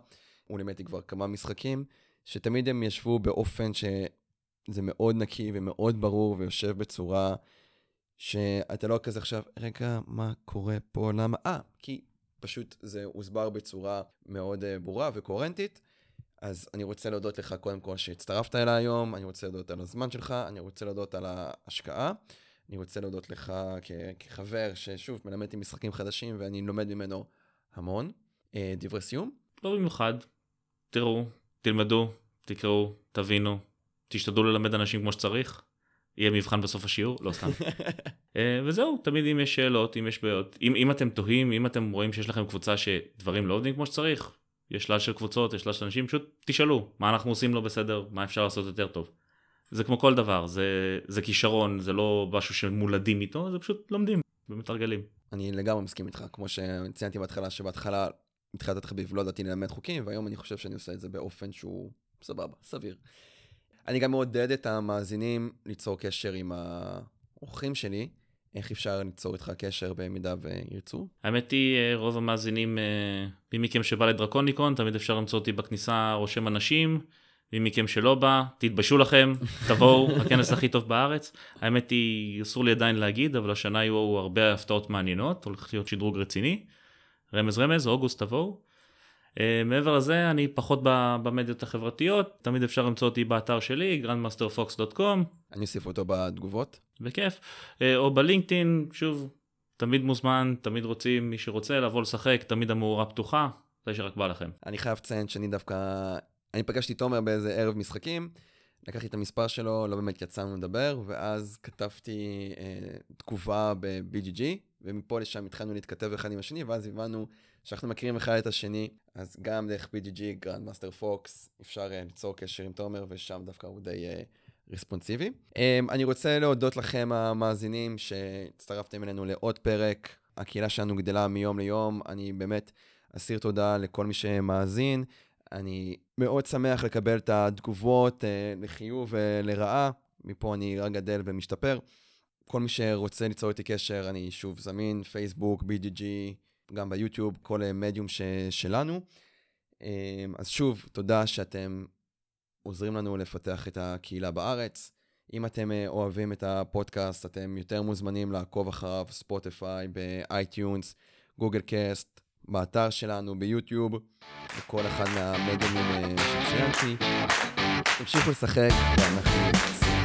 הוא לימד לי כבר כמה משחקים, שתמיד הם ישבו באופן שזה מאוד נקי ומאוד ברור ויושב בצורה שאתה לא כזה עכשיו, רגע, מה קורה פה, למה? אה, כי פשוט זה הוסבר בצורה מאוד אה, ברורה וקוהרנטית. אז אני רוצה להודות לך קודם כל שהצטרפת אליי היום, אני רוצה להודות על הזמן שלך, אני רוצה להודות על ההשקעה, אני רוצה להודות לך כ- כחבר ששוב מלמד אותי משחקים חדשים ואני לומד ממנו המון. אה, דברי סיום? לא במיוחד. תראו, תלמדו, תקראו, תבינו, תשתדלו ללמד אנשים כמו שצריך. יהיה מבחן בסוף השיעור, לא סתם. אה, וזהו, תמיד אם יש שאלות, אם יש בעיות, אם, אם אתם תוהים, אם אתם רואים שיש לכם קבוצה שדברים לא עובדים כמו שצריך, יש שלל של קבוצות, יש שלל של אנשים, פשוט תשאלו, מה אנחנו עושים לא בסדר, מה אפשר לעשות יותר טוב. זה כמו כל דבר, זה, זה כישרון, זה לא משהו שמולדים איתו, זה פשוט לומדים ומתרגלים. אני לגמרי מסכים איתך, כמו שציינתי בהתחלה, שבהתחלה מתחילת התחביב לא ידעתי ללמד חוקים, והיום אני חושב שאני עושה את זה באופן שהוא סבבה, סביר. אני גם מעודד את המאזינים ליצור קשר עם האורחים שלי, איך אפשר ליצור איתך קשר במידה וירצו. האמת היא, אה, רוב המאזינים, אה, מי מכם שבא לדרקוניקון, תמיד אפשר למצוא אותי בכניסה רושם אנשים. מי מכם שלא בא, תתביישו לכם, תבואו, הכנס הכי טוב בארץ. האמת היא, אסור לי עדיין להגיד, אבל השנה יהיו הרבה הפתעות מעניינות, הולך להיות שדרוג רציני. רמז רמז, אוגוסט תבואו. Uh, מעבר לזה, אני פחות במדיות החברתיות, תמיד אפשר למצוא אותי באתר שלי, grandmasterfox.com, אני אוסיף אותו בתגובות. בכיף, אה, או בלינקדאין, שוב, תמיד מוזמן, תמיד רוצים, מי שרוצה לבוא לשחק, תמיד המאורה פתוחה, מתי שרק בא לכם. אני חייב לציין שאני דווקא... אני פגשתי תומר באיזה ערב משחקים, לקחתי את המספר שלו, לא באמת יצאנו לדבר, ואז כתבתי אה, תגובה ב-BGG, ומפה לשם התחלנו להתכתב אחד עם השני, ואז הבנו שאנחנו מכירים אחד את השני, אז גם דרך BGG, Grandmaster Fox, אפשר אה, ליצור קשר עם תומר, ושם דווקא הוא די אה, רספונסיבי. אה, אני רוצה להודות לכם המאזינים שהצטרפתם אלינו לעוד פרק. הקהילה שלנו גדלה מיום ליום, אני באמת אסיר תודה לכל מי שמאזין. אני מאוד שמח לקבל את התגובות אה, לחיוב ולרעה, מפה אני רק גדל ומשתפר. כל מי שרוצה ליצור איתי קשר, אני שוב זמין, פייסבוק, BGG, גם ביוטיוב, כל אה, מדיום ש- שלנו. אה, אז שוב, תודה שאתם עוזרים לנו לפתח את הקהילה בארץ. אם אתם אה, אוהבים את הפודקאסט, אתם יותר מוזמנים לעקוב אחריו, ספוטיפיי, ב iTunes, גוגל קאסט, באתר שלנו, ביוטיוב, בכל אחד מהמדיומים אה, שציינתי. תמשיכו לשחק, ואנחנו...